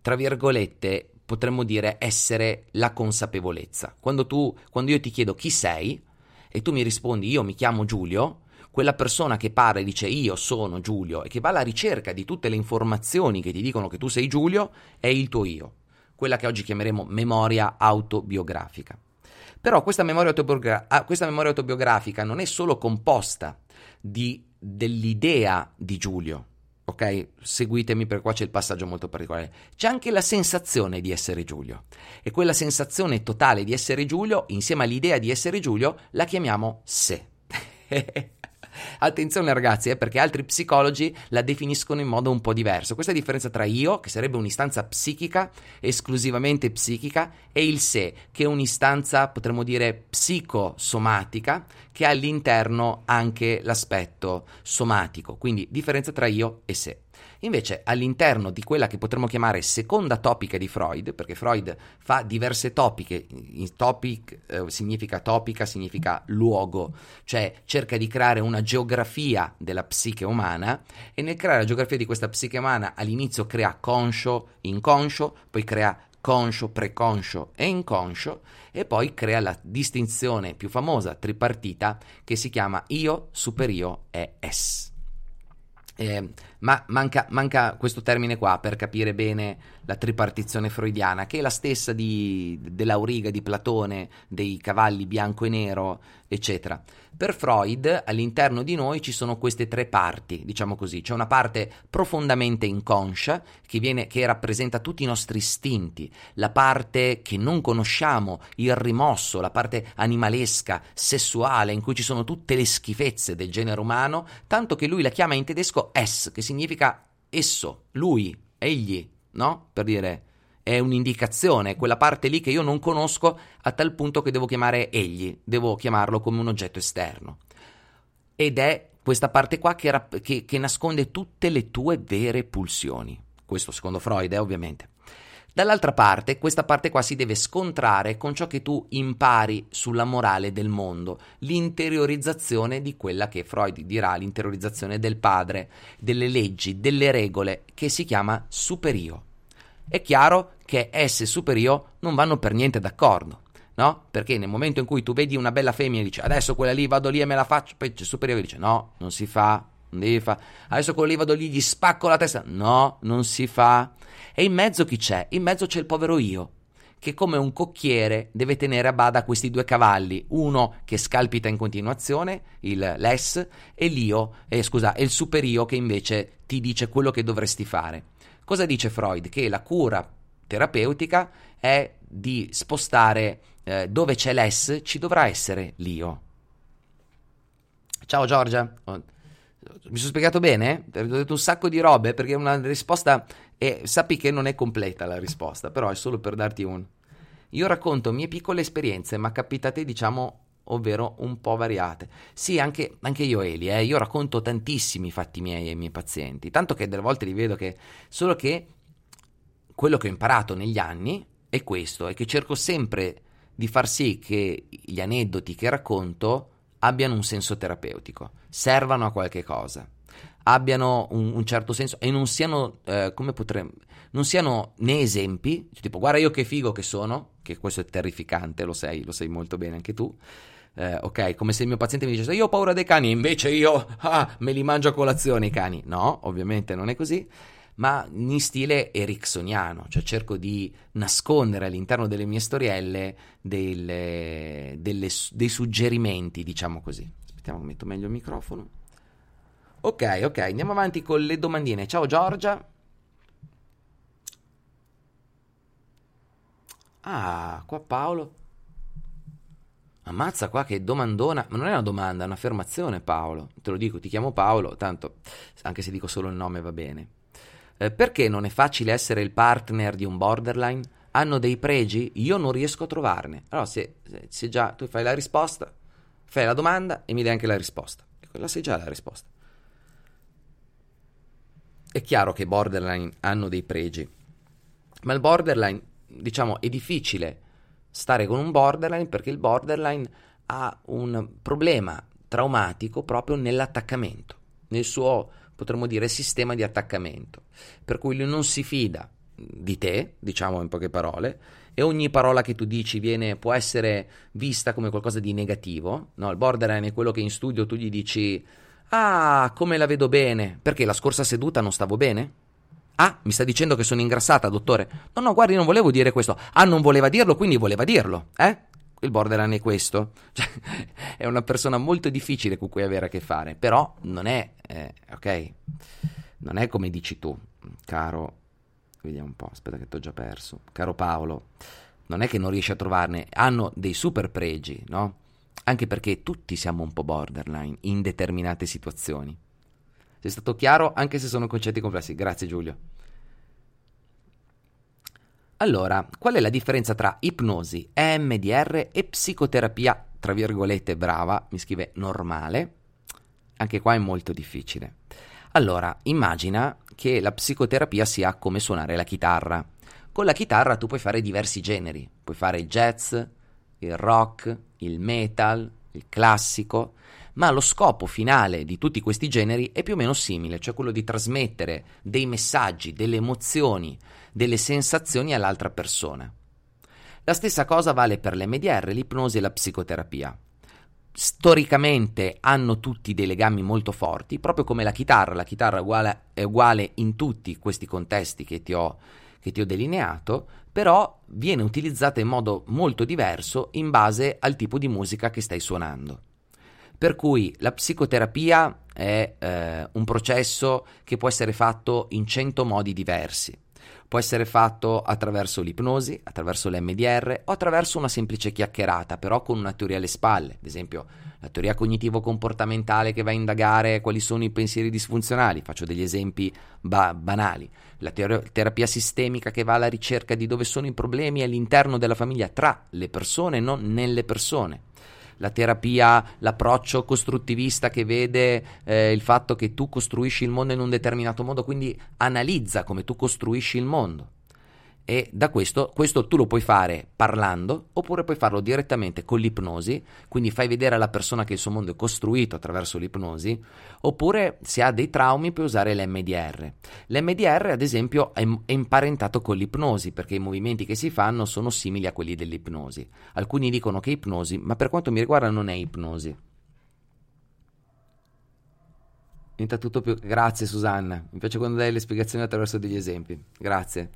tra virgolette, potremmo dire essere la consapevolezza. Quando, tu, quando io ti chiedo chi sei e tu mi rispondi io mi chiamo Giulio, quella persona che parla e dice io sono Giulio e che va alla ricerca di tutte le informazioni che ti dicono che tu sei Giulio è il tuo io, quella che oggi chiameremo memoria autobiografica. Però questa memoria, autobiogra- ah, questa memoria autobiografica non è solo composta di, dell'idea di Giulio, ok? Seguitemi per qua c'è il passaggio molto particolare. C'è anche la sensazione di essere Giulio. E quella sensazione totale di essere Giulio, insieme all'idea di essere Giulio, la chiamiamo sé. [laughs] Attenzione ragazzi, eh, perché altri psicologi la definiscono in modo un po' diverso. Questa è la differenza tra io, che sarebbe un'istanza psichica, esclusivamente psichica, e il sé, che è un'istanza, potremmo dire, psicosomatica, che ha all'interno anche l'aspetto somatico. Quindi differenza tra io e sé. Invece all'interno di quella che potremmo chiamare seconda topica di Freud, perché Freud fa diverse topiche, topic eh, significa topica, significa luogo, cioè cerca di creare una geografia della psiche umana e nel creare la geografia di questa psiche umana all'inizio crea conscio, inconscio, poi crea conscio, preconscio e inconscio e poi crea la distinzione più famosa tripartita che si chiama io, superio e es. Eh, ma manca, manca, questo termine qua per capire bene la tripartizione freudiana, che è la stessa di, dell'auriga di Platone, dei cavalli bianco e nero, eccetera. Per Freud all'interno di noi ci sono queste tre parti, diciamo così, c'è una parte profondamente inconscia che, viene, che rappresenta tutti i nostri istinti, la parte che non conosciamo, il rimosso, la parte animalesca, sessuale, in cui ci sono tutte le schifezze del genere umano, tanto che lui la chiama in tedesco es, che significa esso, lui, egli, no? Per dire è un'indicazione, quella parte lì che io non conosco a tal punto che devo chiamare egli, devo chiamarlo come un oggetto esterno. ed è questa parte qua che, rap- che, che nasconde tutte le tue vere pulsioni. Questo secondo Freud, eh, ovviamente. Dall'altra parte, questa parte qua si deve scontrare con ciò che tu impari sulla morale del mondo, l'interiorizzazione di quella che Freud dirà l'interiorizzazione del padre, delle leggi, delle regole, che si chiama superio. È chiaro che S e superio non vanno per niente d'accordo, no? Perché nel momento in cui tu vedi una bella femmina e dici adesso quella lì vado lì e me la faccio, poi c'è superiore che dice no, non si fa, devi fare, adesso quello lì vado lì gli spacco la testa, no, non si fa. E in mezzo chi c'è? In mezzo c'è il povero io, che come un cocchiere deve tenere a bada questi due cavalli, uno che scalpita in continuazione, il l'es, e l'io, eh, scusa, e il superio che invece ti dice quello che dovresti fare. Cosa dice Freud? Che la cura terapeutica è di spostare eh, dove c'è l'es, ci dovrà essere l'io. Ciao Giorgia. Mi sono spiegato bene? Ho detto un sacco di robe perché una risposta e sappi che non è completa la risposta, però è solo per darti un. Io racconto mie piccole esperienze, ma capitate, diciamo, ovvero un po' variate. Sì, anche, anche io, Eli, eh, io racconto tantissimi fatti miei ai miei pazienti, tanto che delle volte li vedo che. Solo che quello che ho imparato negli anni è questo, è che cerco sempre di far sì che gli aneddoti che racconto abbiano un senso terapeutico, servano a qualche cosa abbiano un, un certo senso e non siano, eh, come potremmo, non siano né esempi, cioè tipo guarda io che figo che sono, che questo è terrificante, lo sai, lo sai molto bene anche tu, eh, ok, come se il mio paziente mi dicesse io ho paura dei cani, invece io ah, me li mangio a colazione i cani. No, ovviamente non è così, ma in stile ericksoniano, cioè cerco di nascondere all'interno delle mie storielle delle, delle, dei suggerimenti, diciamo così. Aspettiamo che metto meglio il microfono. Ok, ok, andiamo avanti con le domandine. Ciao Giorgia. Ah, qua Paolo. Ammazza qua che domandona. Ma non è una domanda, è un'affermazione Paolo. Te lo dico, ti chiamo Paolo, tanto anche se dico solo il nome va bene. Eh, perché non è facile essere il partner di un borderline? Hanno dei pregi? Io non riesco a trovarne. Allora, se, se, già tu fai la risposta, fai la domanda e mi dai anche la risposta. Quella sei già la risposta. È chiaro che i borderline hanno dei pregi, ma il borderline, diciamo, è difficile stare con un borderline perché il borderline ha un problema traumatico proprio nell'attaccamento, nel suo, potremmo dire, sistema di attaccamento, per cui lui non si fida di te, diciamo in poche parole, e ogni parola che tu dici viene, può essere vista come qualcosa di negativo. No, il borderline è quello che in studio tu gli dici Ah, come la vedo bene. Perché la scorsa seduta non stavo bene? Ah, mi sta dicendo che sono ingrassata, dottore. No, no, guardi, non volevo dire questo. Ah, non voleva dirlo, quindi voleva dirlo, eh? Il borderline è questo. [laughs] Cioè, è una persona molto difficile con cui avere a che fare, però non è, eh, ok? Non è come dici tu, caro. Vediamo un po', aspetta che ti ho già perso. Caro Paolo, non è che non riesci a trovarne, hanno dei super pregi, no? anche perché tutti siamo un po' borderline in determinate situazioni. Sei stato chiaro anche se sono concetti complessi. Grazie Giulio. Allora, qual è la differenza tra ipnosi, EMDR e psicoterapia, tra virgolette, brava, mi scrive normale? Anche qua è molto difficile. Allora, immagina che la psicoterapia sia come suonare la chitarra. Con la chitarra tu puoi fare diversi generi, puoi fare il jazz, il rock, il metal, il classico, ma lo scopo finale di tutti questi generi è più o meno simile, cioè quello di trasmettere dei messaggi, delle emozioni, delle sensazioni all'altra persona. La stessa cosa vale per l'MDR, l'ipnosi e la psicoterapia. Storicamente hanno tutti dei legami molto forti, proprio come la chitarra. La chitarra è uguale, è uguale in tutti questi contesti che ti ho che ti ho delineato, però viene utilizzata in modo molto diverso in base al tipo di musica che stai suonando. Per cui la psicoterapia è eh, un processo che può essere fatto in cento modi diversi. Può essere fatto attraverso l'ipnosi, attraverso l'MDR o attraverso una semplice chiacchierata, però con una teoria alle spalle. Ad esempio, la teoria cognitivo-comportamentale che va a indagare quali sono i pensieri disfunzionali. Faccio degli esempi ba- banali. La ter- terapia sistemica che va alla ricerca di dove sono i problemi all'interno della famiglia, tra le persone, non nelle persone la terapia, l'approccio costruttivista che vede eh, il fatto che tu costruisci il mondo in un determinato modo, quindi analizza come tu costruisci il mondo e da questo, questo tu lo puoi fare parlando oppure puoi farlo direttamente con l'ipnosi, quindi fai vedere alla persona che il suo mondo è costruito attraverso l'ipnosi, oppure se ha dei traumi puoi usare l'MDR. L'MDR ad esempio è, è imparentato con l'ipnosi perché i movimenti che si fanno sono simili a quelli dell'ipnosi. Alcuni dicono che è ipnosi, ma per quanto mi riguarda non è ipnosi. Diventa tutto più... Grazie Susanna, mi piace quando dai le spiegazioni attraverso degli esempi. Grazie.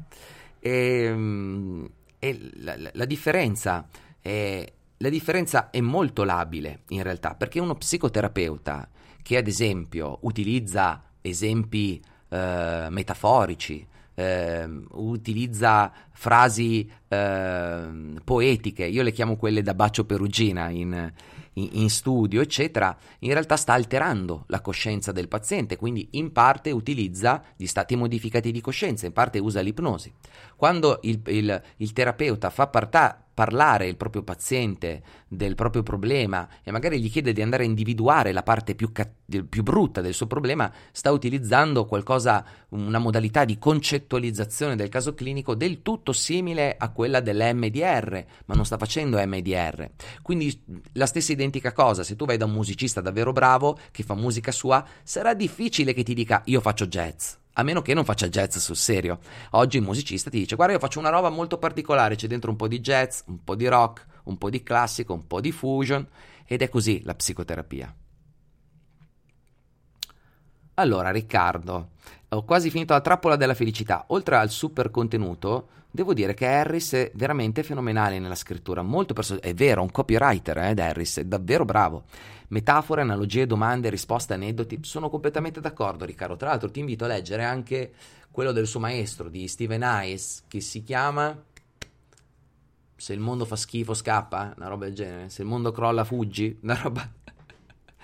E, ehm, e la, la, differenza è, la differenza è molto labile in realtà, perché uno psicoterapeuta che ad esempio utilizza esempi eh, metaforici, eh, utilizza frasi eh, poetiche, io le chiamo quelle da bacio perugina in, in, in, studio, eccetera, in realtà sta alterando la coscienza del paziente, quindi in parte utilizza gli stati modificati di coscienza, in parte usa l'ipnosi. Quando il, il, il terapeuta fa parta, parlare il proprio paziente del proprio problema e magari gli chiede di andare a individuare la parte più, cat- più brutta del suo problema, sta utilizzando qualcosa, una modalità di concettualizzazione del caso clinico del tutto simile a quella dell'MDR, ma non sta facendo MDR. Quindi la stessa identica cosa, se tu vai da un musicista davvero bravo che fa musica sua, sarà difficile che ti dica io faccio jazz a meno che non faccia jazz sul serio. Oggi il musicista ti dice: Guarda, io faccio una roba molto particolare, c'è dentro un po' di jazz, un po' di rock, un po' di classico, un po' di fusion, ed è così la psicoterapia. Allora, Riccardo, ho quasi finito la trappola della felicità. Oltre al super contenuto, devo dire che Harris è veramente fenomenale nella scrittura. Molto perso- è vero, un copywriter, eh, Harris, è davvero bravo. Metafore, analogie, domande, risposte, aneddoti. Sono completamente d'accordo, Riccardo. Tra l'altro, ti invito a leggere anche quello del suo maestro di Steven Hayes, che si chiama Se il mondo fa schifo, scappa, una roba del genere. Se il mondo crolla, fuggi, una roba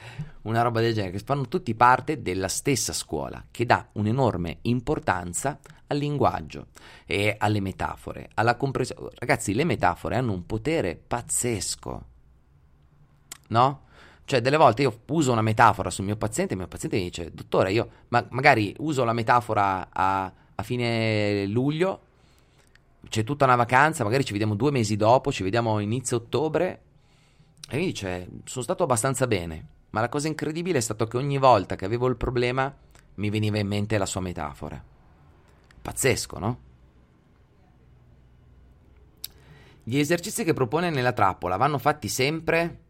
[laughs] una roba del genere, che fanno tutti parte della stessa scuola, che dà un'enorme importanza al linguaggio e alle metafore, alla comprensione. Ragazzi, le metafore hanno un potere pazzesco, no? Cioè, delle volte io uso una metafora sul mio paziente e il mio paziente mi dice, dottore, io ma- magari uso la metafora a, a fine luglio, c'è tutta una vacanza, magari ci vediamo due mesi dopo, ci vediamo inizio ottobre, e mi dice, sono stato abbastanza bene, ma la cosa incredibile è stato che ogni volta che avevo il problema mi veniva in mente la sua metafora. Pazzesco, no? Gli esercizi che propone nella trappola vanno fatti sempre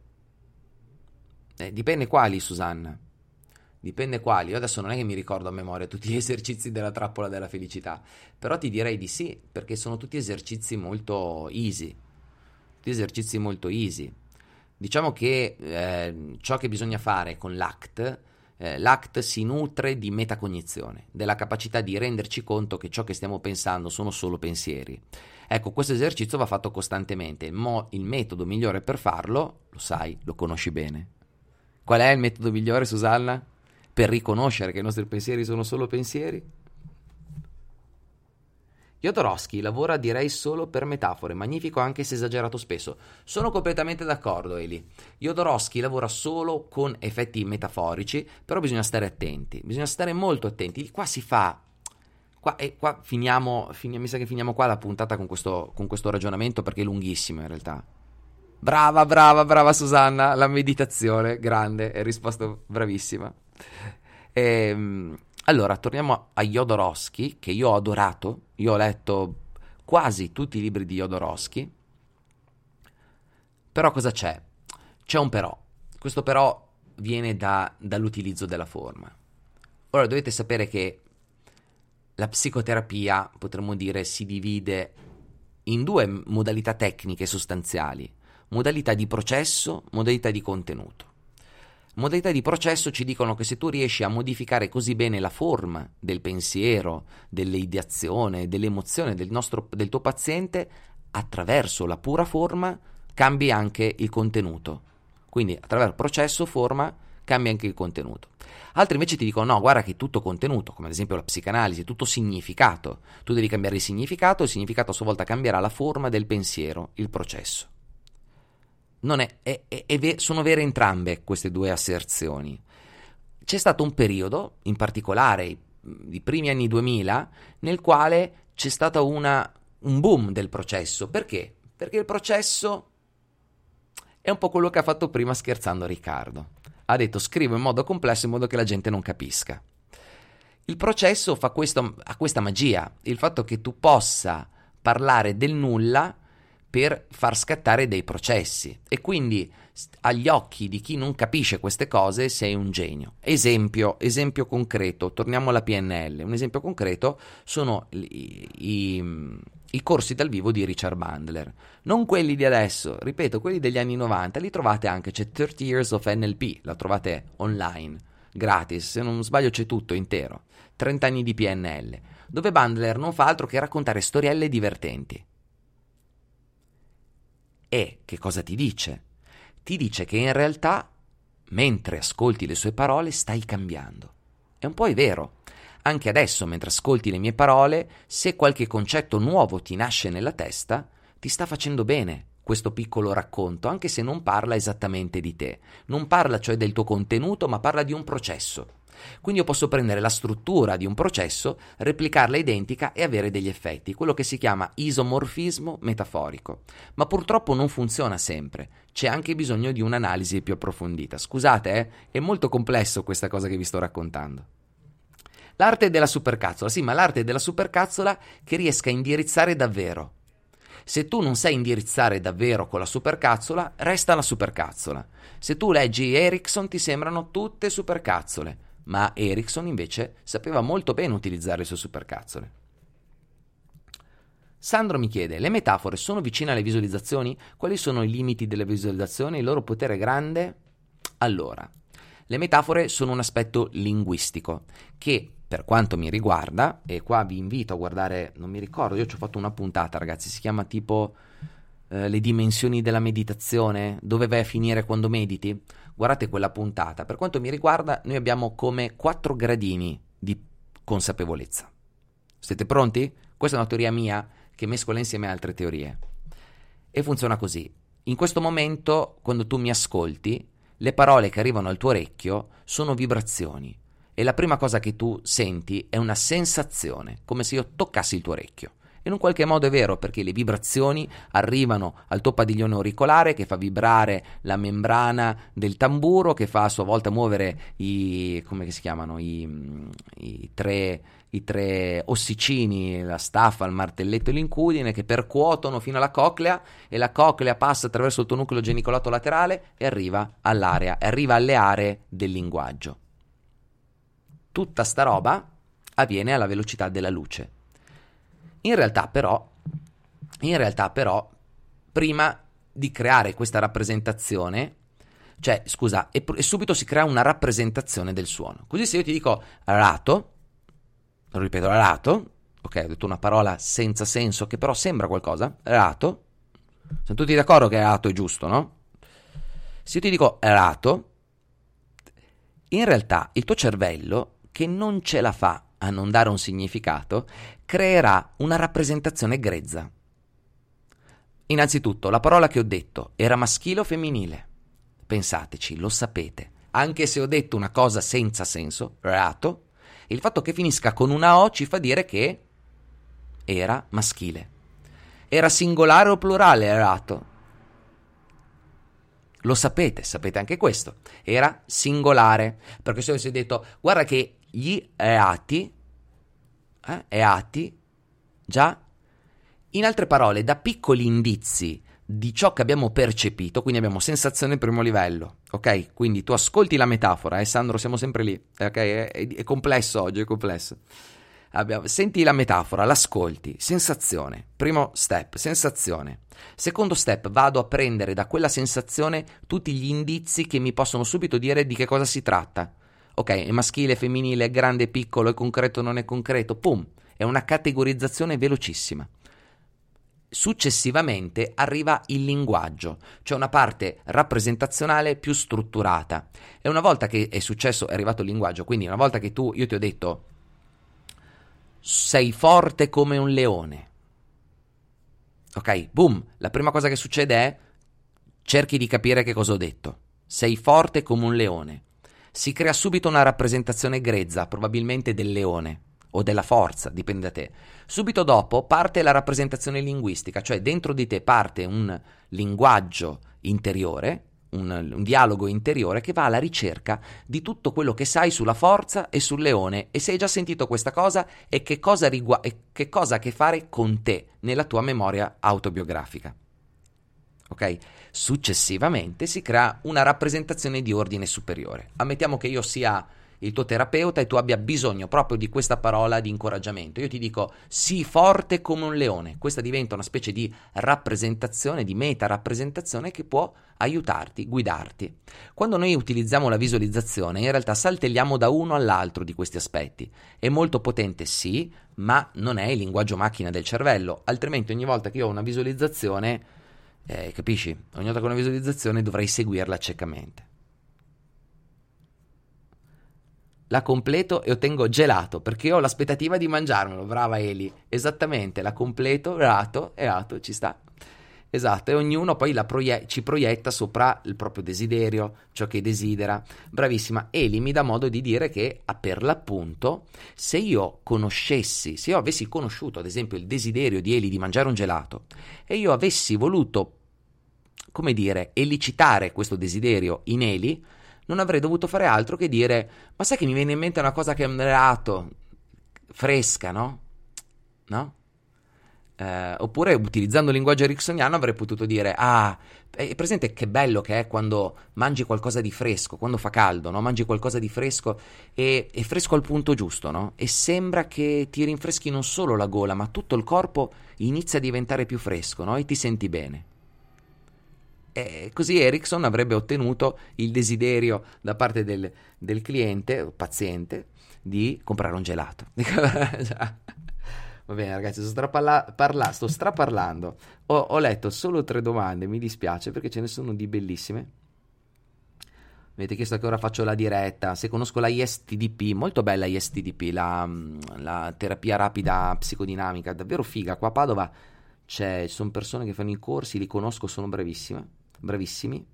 eh, dipende quali, Susanna. Dipende quali. Io adesso non è che mi ricordo a memoria tutti gli [laughs] esercizi della trappola della felicità, però ti direi di sì, perché sono tutti esercizi molto easy. Tutti esercizi molto easy. Diciamo che eh, ciò che bisogna fare con l'ACT, eh, l'ACT si nutre di metacognizione, della capacità di renderci conto che ciò che stiamo pensando sono solo pensieri. Ecco, questo esercizio va fatto costantemente, ma il metodo migliore per farlo, lo sai, lo conosci bene, Qual è il metodo migliore, Susanna, per riconoscere che i nostri pensieri sono solo pensieri? Jodorowsky lavora direi solo per metafore, magnifico anche se esagerato spesso. Sono completamente d'accordo, Eli. Jodorowsky lavora solo con effetti metaforici, però bisogna stare attenti, bisogna stare molto attenti. Qua si fa Qua, e qua finiamo, finiamo, mi sa che finiamo qua la puntata con questo, con questo ragionamento perché è lunghissimo in realtà. Brava, brava, brava Susanna, la meditazione, grande, è risposta bravissima. Ehm, allora, torniamo a Jodorowsky, che io ho adorato, io ho letto quasi tutti i libri di Jodorowsky, però cosa c'è? C'è un però, questo però viene da, dall'utilizzo della forma. Ora dovete sapere che la psicoterapia, potremmo dire, si divide in due modalità tecniche sostanziali modalità di processo, modalità di contenuto. Modalità di processo ci dicono che se tu riesci a modificare così bene la forma del pensiero, dell'ideazione, dell'emozione del, nostro, del tuo paziente, attraverso la pura forma cambi anche il contenuto. Quindi attraverso processo, forma, cambia anche il contenuto. Altri invece ti dicono no, guarda che è tutto contenuto, come ad esempio la psicanalisi, è tutto significato. Tu devi cambiare il significato, il significato a sua volta cambierà la forma del pensiero, il processo. È, è, è, sono vere entrambe queste due asserzioni. C'è stato un periodo, in particolare i primi anni 2000, nel quale c'è stato una, un boom del processo. Perché? Perché il processo è un po' quello che ha fatto prima scherzando Riccardo. Ha detto scrivo in modo complesso in modo che la gente non capisca. Il processo fa questo, ha questa magia, il fatto che tu possa parlare del nulla per far scattare dei processi e quindi agli occhi di chi non capisce queste cose sei un genio. Esempio, esempio concreto, torniamo alla PNL. Un esempio concreto sono i, i, i, corsi dal vivo di Richard Bandler. Non quelli di adesso, ripeto, quelli degli anni 90, li trovate anche, c'è 30 Years of NLP, la trovate online, gratis, se non sbaglio c'è tutto intero. 30 anni di PNL, dove Bandler non fa altro che raccontare storielle divertenti. E che cosa ti dice? ti dice che in realtà, mentre ascolti le sue parole, stai cambiando. E un po' è vero. Anche adesso, mentre ascolti le mie parole, se qualche concetto nuovo ti nasce nella testa, ti sta facendo bene questo piccolo racconto, anche se non parla esattamente di te. Non parla cioè del tuo contenuto, ma parla di un processo. Quindi io posso prendere la struttura di un processo, replicarla identica e avere degli effetti, quello che si chiama isomorfismo metaforico. Ma purtroppo non funziona sempre, c'è anche bisogno di un'analisi più approfondita. Scusate, eh, è molto complesso questa cosa che vi sto raccontando. L'arte della supercazzola, sì, ma l'arte della supercazzola che riesca a indirizzare davvero. Se tu non sai indirizzare davvero con la supercazzola, resta la supercazzola. Se tu leggi Ericsson ti sembrano tutte supercazzole ma Ericsson invece sapeva molto bene utilizzare le sue supercazzole. Sandro mi chiede: le metafore sono vicine alle visualizzazioni? Quali sono i limiti delle visualizzazioni? Il loro potere grande? Allora, le metafore sono un aspetto linguistico che, per quanto mi riguarda, e qua vi invito a guardare, non mi ricordo, io ci ho fatto una puntata, ragazzi, si chiama tipo eh, Le dimensioni della meditazione, dove vai a finire quando mediti? Guardate quella puntata. Per quanto mi riguarda, noi abbiamo come quattro gradini di consapevolezza. Siete pronti? Questa è una teoria mia che mescola insieme altre teorie. E funziona così. In questo momento, quando tu mi ascolti, le parole che arrivano al tuo orecchio sono vibrazioni e la prima cosa che tu senti è una sensazione, come se io toccassi il tuo orecchio. In un qualche modo è vero perché le vibrazioni arrivano al tuo padiglione auricolare che fa vibrare la membrana del tamburo, che fa a sua volta muovere i, come si chiamano, i, i tre i tre ossicini, la staffa, il martelletto e l'incudine che percuotono fino alla coclea e la coclea passa attraverso il tuo nucleo genicolato laterale e arriva all'area, arriva alle aree del linguaggio. Tutta sta roba avviene alla velocità della luce. In realtà però, in realtà però, prima di creare questa rappresentazione, cioè, scusa, e, e, subito si crea una rappresentazione del suono. Così se io ti dico rato, lo ripeto, rato, ok, ho detto una parola senza senso che però sembra qualcosa, rato, sono tutti d'accordo che rato è giusto, no? Se io ti dico rato, in realtà il tuo cervello, che non ce la fa a non dare un significato, creerà una rappresentazione grezza. Innanzitutto, la parola che ho detto era maschile o femminile? Pensateci, lo sapete. Anche se ho detto una cosa senza senso, rato, il fatto che finisca con una O ci fa dire che era maschile. Era singolare o plurale rato? Lo sapete, sapete anche questo. Era singolare. Perché se avessi detto, guarda che gli reati eh, e atti, già, in altre parole, da piccoli indizi di ciò che abbiamo percepito, quindi abbiamo sensazione primo livello, ok? Quindi tu ascolti la metafora, eh Sandro, siamo sempre lì, ok? È, è, è complesso oggi, è complesso. Abbiamo, senti la metafora, l'ascolti, sensazione, primo step, sensazione. Secondo step, vado a prendere da quella sensazione tutti gli indizi che mi possono subito dire di che cosa si tratta ok, è maschile, femminile, grande, piccolo, è concreto, non è concreto, pum, è una categorizzazione velocissima. Successivamente arriva il linguaggio, cioè una parte rappresentazionale più strutturata. E una volta che è successo, è arrivato il linguaggio, quindi una volta che tu, io ti ho detto, sei forte come un leone. Ok, boom, la prima cosa che succede è cerchi di capire che cosa ho detto. Sei forte come un leone. Si crea subito una rappresentazione grezza, probabilmente del leone o della forza, dipende da te. Subito dopo parte la rappresentazione linguistica, cioè dentro di te parte un linguaggio interiore, un, un, dialogo interiore che va alla ricerca di tutto quello che sai sulla forza e sul leone e se hai già sentito questa cosa e che cosa, rigu- e che cosa ha a che fare con te nella tua memoria autobiografica. Ok? Successivamente si crea una rappresentazione di ordine superiore. Ammettiamo che io sia il tuo terapeuta e tu abbia bisogno proprio di questa parola di incoraggiamento. Io ti dico sii forte come un leone. Questa diventa una specie di rappresentazione, di meta rappresentazione che può aiutarti, guidarti. Quando noi utilizziamo la visualizzazione, in realtà saltelliamo da uno all'altro di questi aspetti. È molto potente, sì, ma non è il linguaggio macchina del cervello, altrimenti ogni volta che io ho una visualizzazione, eh, capisci? Ogni volta che una visualizzazione dovrei seguirla ciecamente. la completo e ottengo gelato perché ho l'aspettativa di mangiarmelo. Brava Eli, esattamente, la completo, gelato e ato, ci sta. Esatto, e ognuno poi proie- ci proietta sopra il proprio desiderio, ciò che desidera. Bravissima. Eli mi dà modo di dire che, a per l'appunto, se io conoscessi, se io avessi conosciuto, ad esempio, il desiderio di Eli di mangiare un gelato e io avessi voluto, come dire, elicitare questo desiderio in Eli, non avrei dovuto fare altro che dire: Ma sai che mi viene in mente una cosa che è un reato fresca, no? No? Eh, oppure utilizzando il linguaggio ericksoniano avrei potuto dire: Ah, è presente che bello che è quando mangi qualcosa di fresco, quando fa caldo, no? Mangi qualcosa di fresco e è fresco al punto giusto, no? E sembra che ti rinfreschi non solo la gola, ma tutto il corpo inizia a diventare più fresco, no? E ti senti bene. E così Ericsson avrebbe ottenuto il desiderio da parte del, del cliente o paziente di comprare un gelato. [laughs] [laughs] Va bene ragazzi, sto, straparla- parla- sto straparlando. Ho, ho letto solo tre domande, mi dispiace perché ce ne sono di bellissime. Mi avete chiesto che ora faccio la diretta, se conosco la ISTDP, molto bella ISTDP, la, la terapia rapida psicodinamica, davvero figa. Qua a Padova ci sono persone che fanno i corsi, li conosco, sono bravissime bravissimi.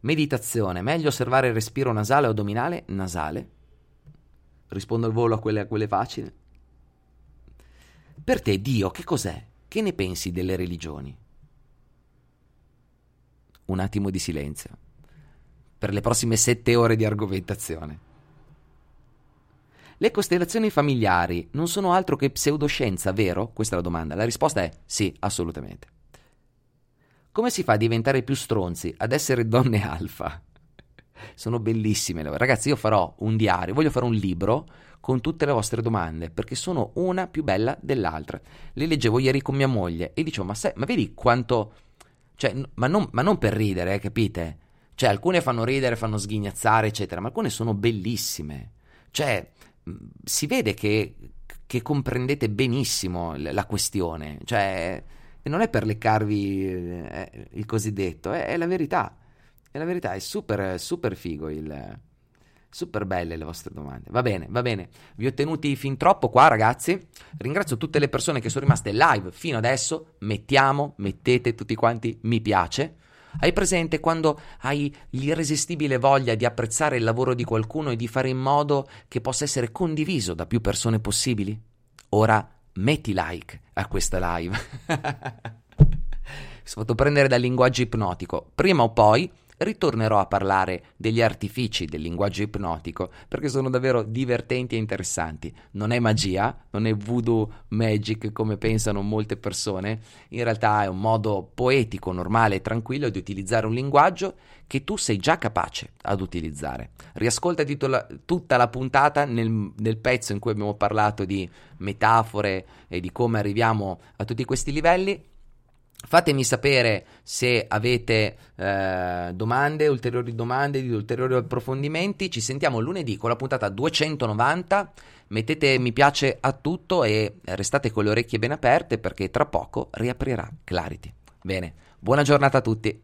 Meditazione, meglio osservare il respiro nasale o addominale? Nasale. Rispondo al volo a quelle, a quelle facili. Per te Dio che cos'è? Che ne pensi delle religioni? Un attimo di silenzio. Per le prossime sette ore di argomentazione. Le costellazioni familiari non sono altro che pseudoscienza, vero? Questa è la domanda. La risposta è sì, assolutamente. Come si fa a diventare più stronzi, ad essere donne alfa? Sono bellissime. Ragazzi, io farò un diario, voglio fare un libro con tutte le vostre domande, perché sono una più bella dell'altra. Le leggevo ieri con mia moglie e dicevo, ma, sai, ma vedi quanto... Cioè, ma non, ma non per ridere, eh, capite? Cioè, alcune fanno ridere, fanno sghignazzare, eccetera, ma alcune sono bellissime. Cioè, si vede che, che comprendete benissimo la questione, cioè non è per leccarvi eh, il cosiddetto, è, è, la verità, è la verità, è super, super figo il... Super belle le vostre domande. Va bene, va bene. Vi ho tenuti fin troppo qua, ragazzi. Ringrazio tutte le persone che sono rimaste live fino adesso. Mettiamo, mettete tutti quanti mi piace. Hai presente quando hai l'irresistibile voglia di apprezzare il lavoro di qualcuno e di fare in modo che possa essere condiviso da più persone possibili? Ora metti like a questa live. [laughs] Mi sono fatto prendere dal linguaggio ipnotico. Prima o poi ritornerò a parlare degli artifici del linguaggio ipnotico perché sono davvero divertenti e interessanti. Non è magia, non è voodoo magic come pensano molte persone, in realtà è un modo poetico, normale e tranquillo di utilizzare un linguaggio che tu sei già capace ad utilizzare. Riascoltati tutta la puntata nel, nel pezzo in cui abbiamo parlato di metafore e di come arriviamo a tutti questi livelli Fatemi sapere se avete eh, domande, ulteriori domande, ulteriori approfondimenti. Ci sentiamo lunedì con la puntata 290. Mettete mi piace a tutto e restate con le orecchie ben aperte perché tra poco riaprirà Clarity. Bene, buona giornata a tutti.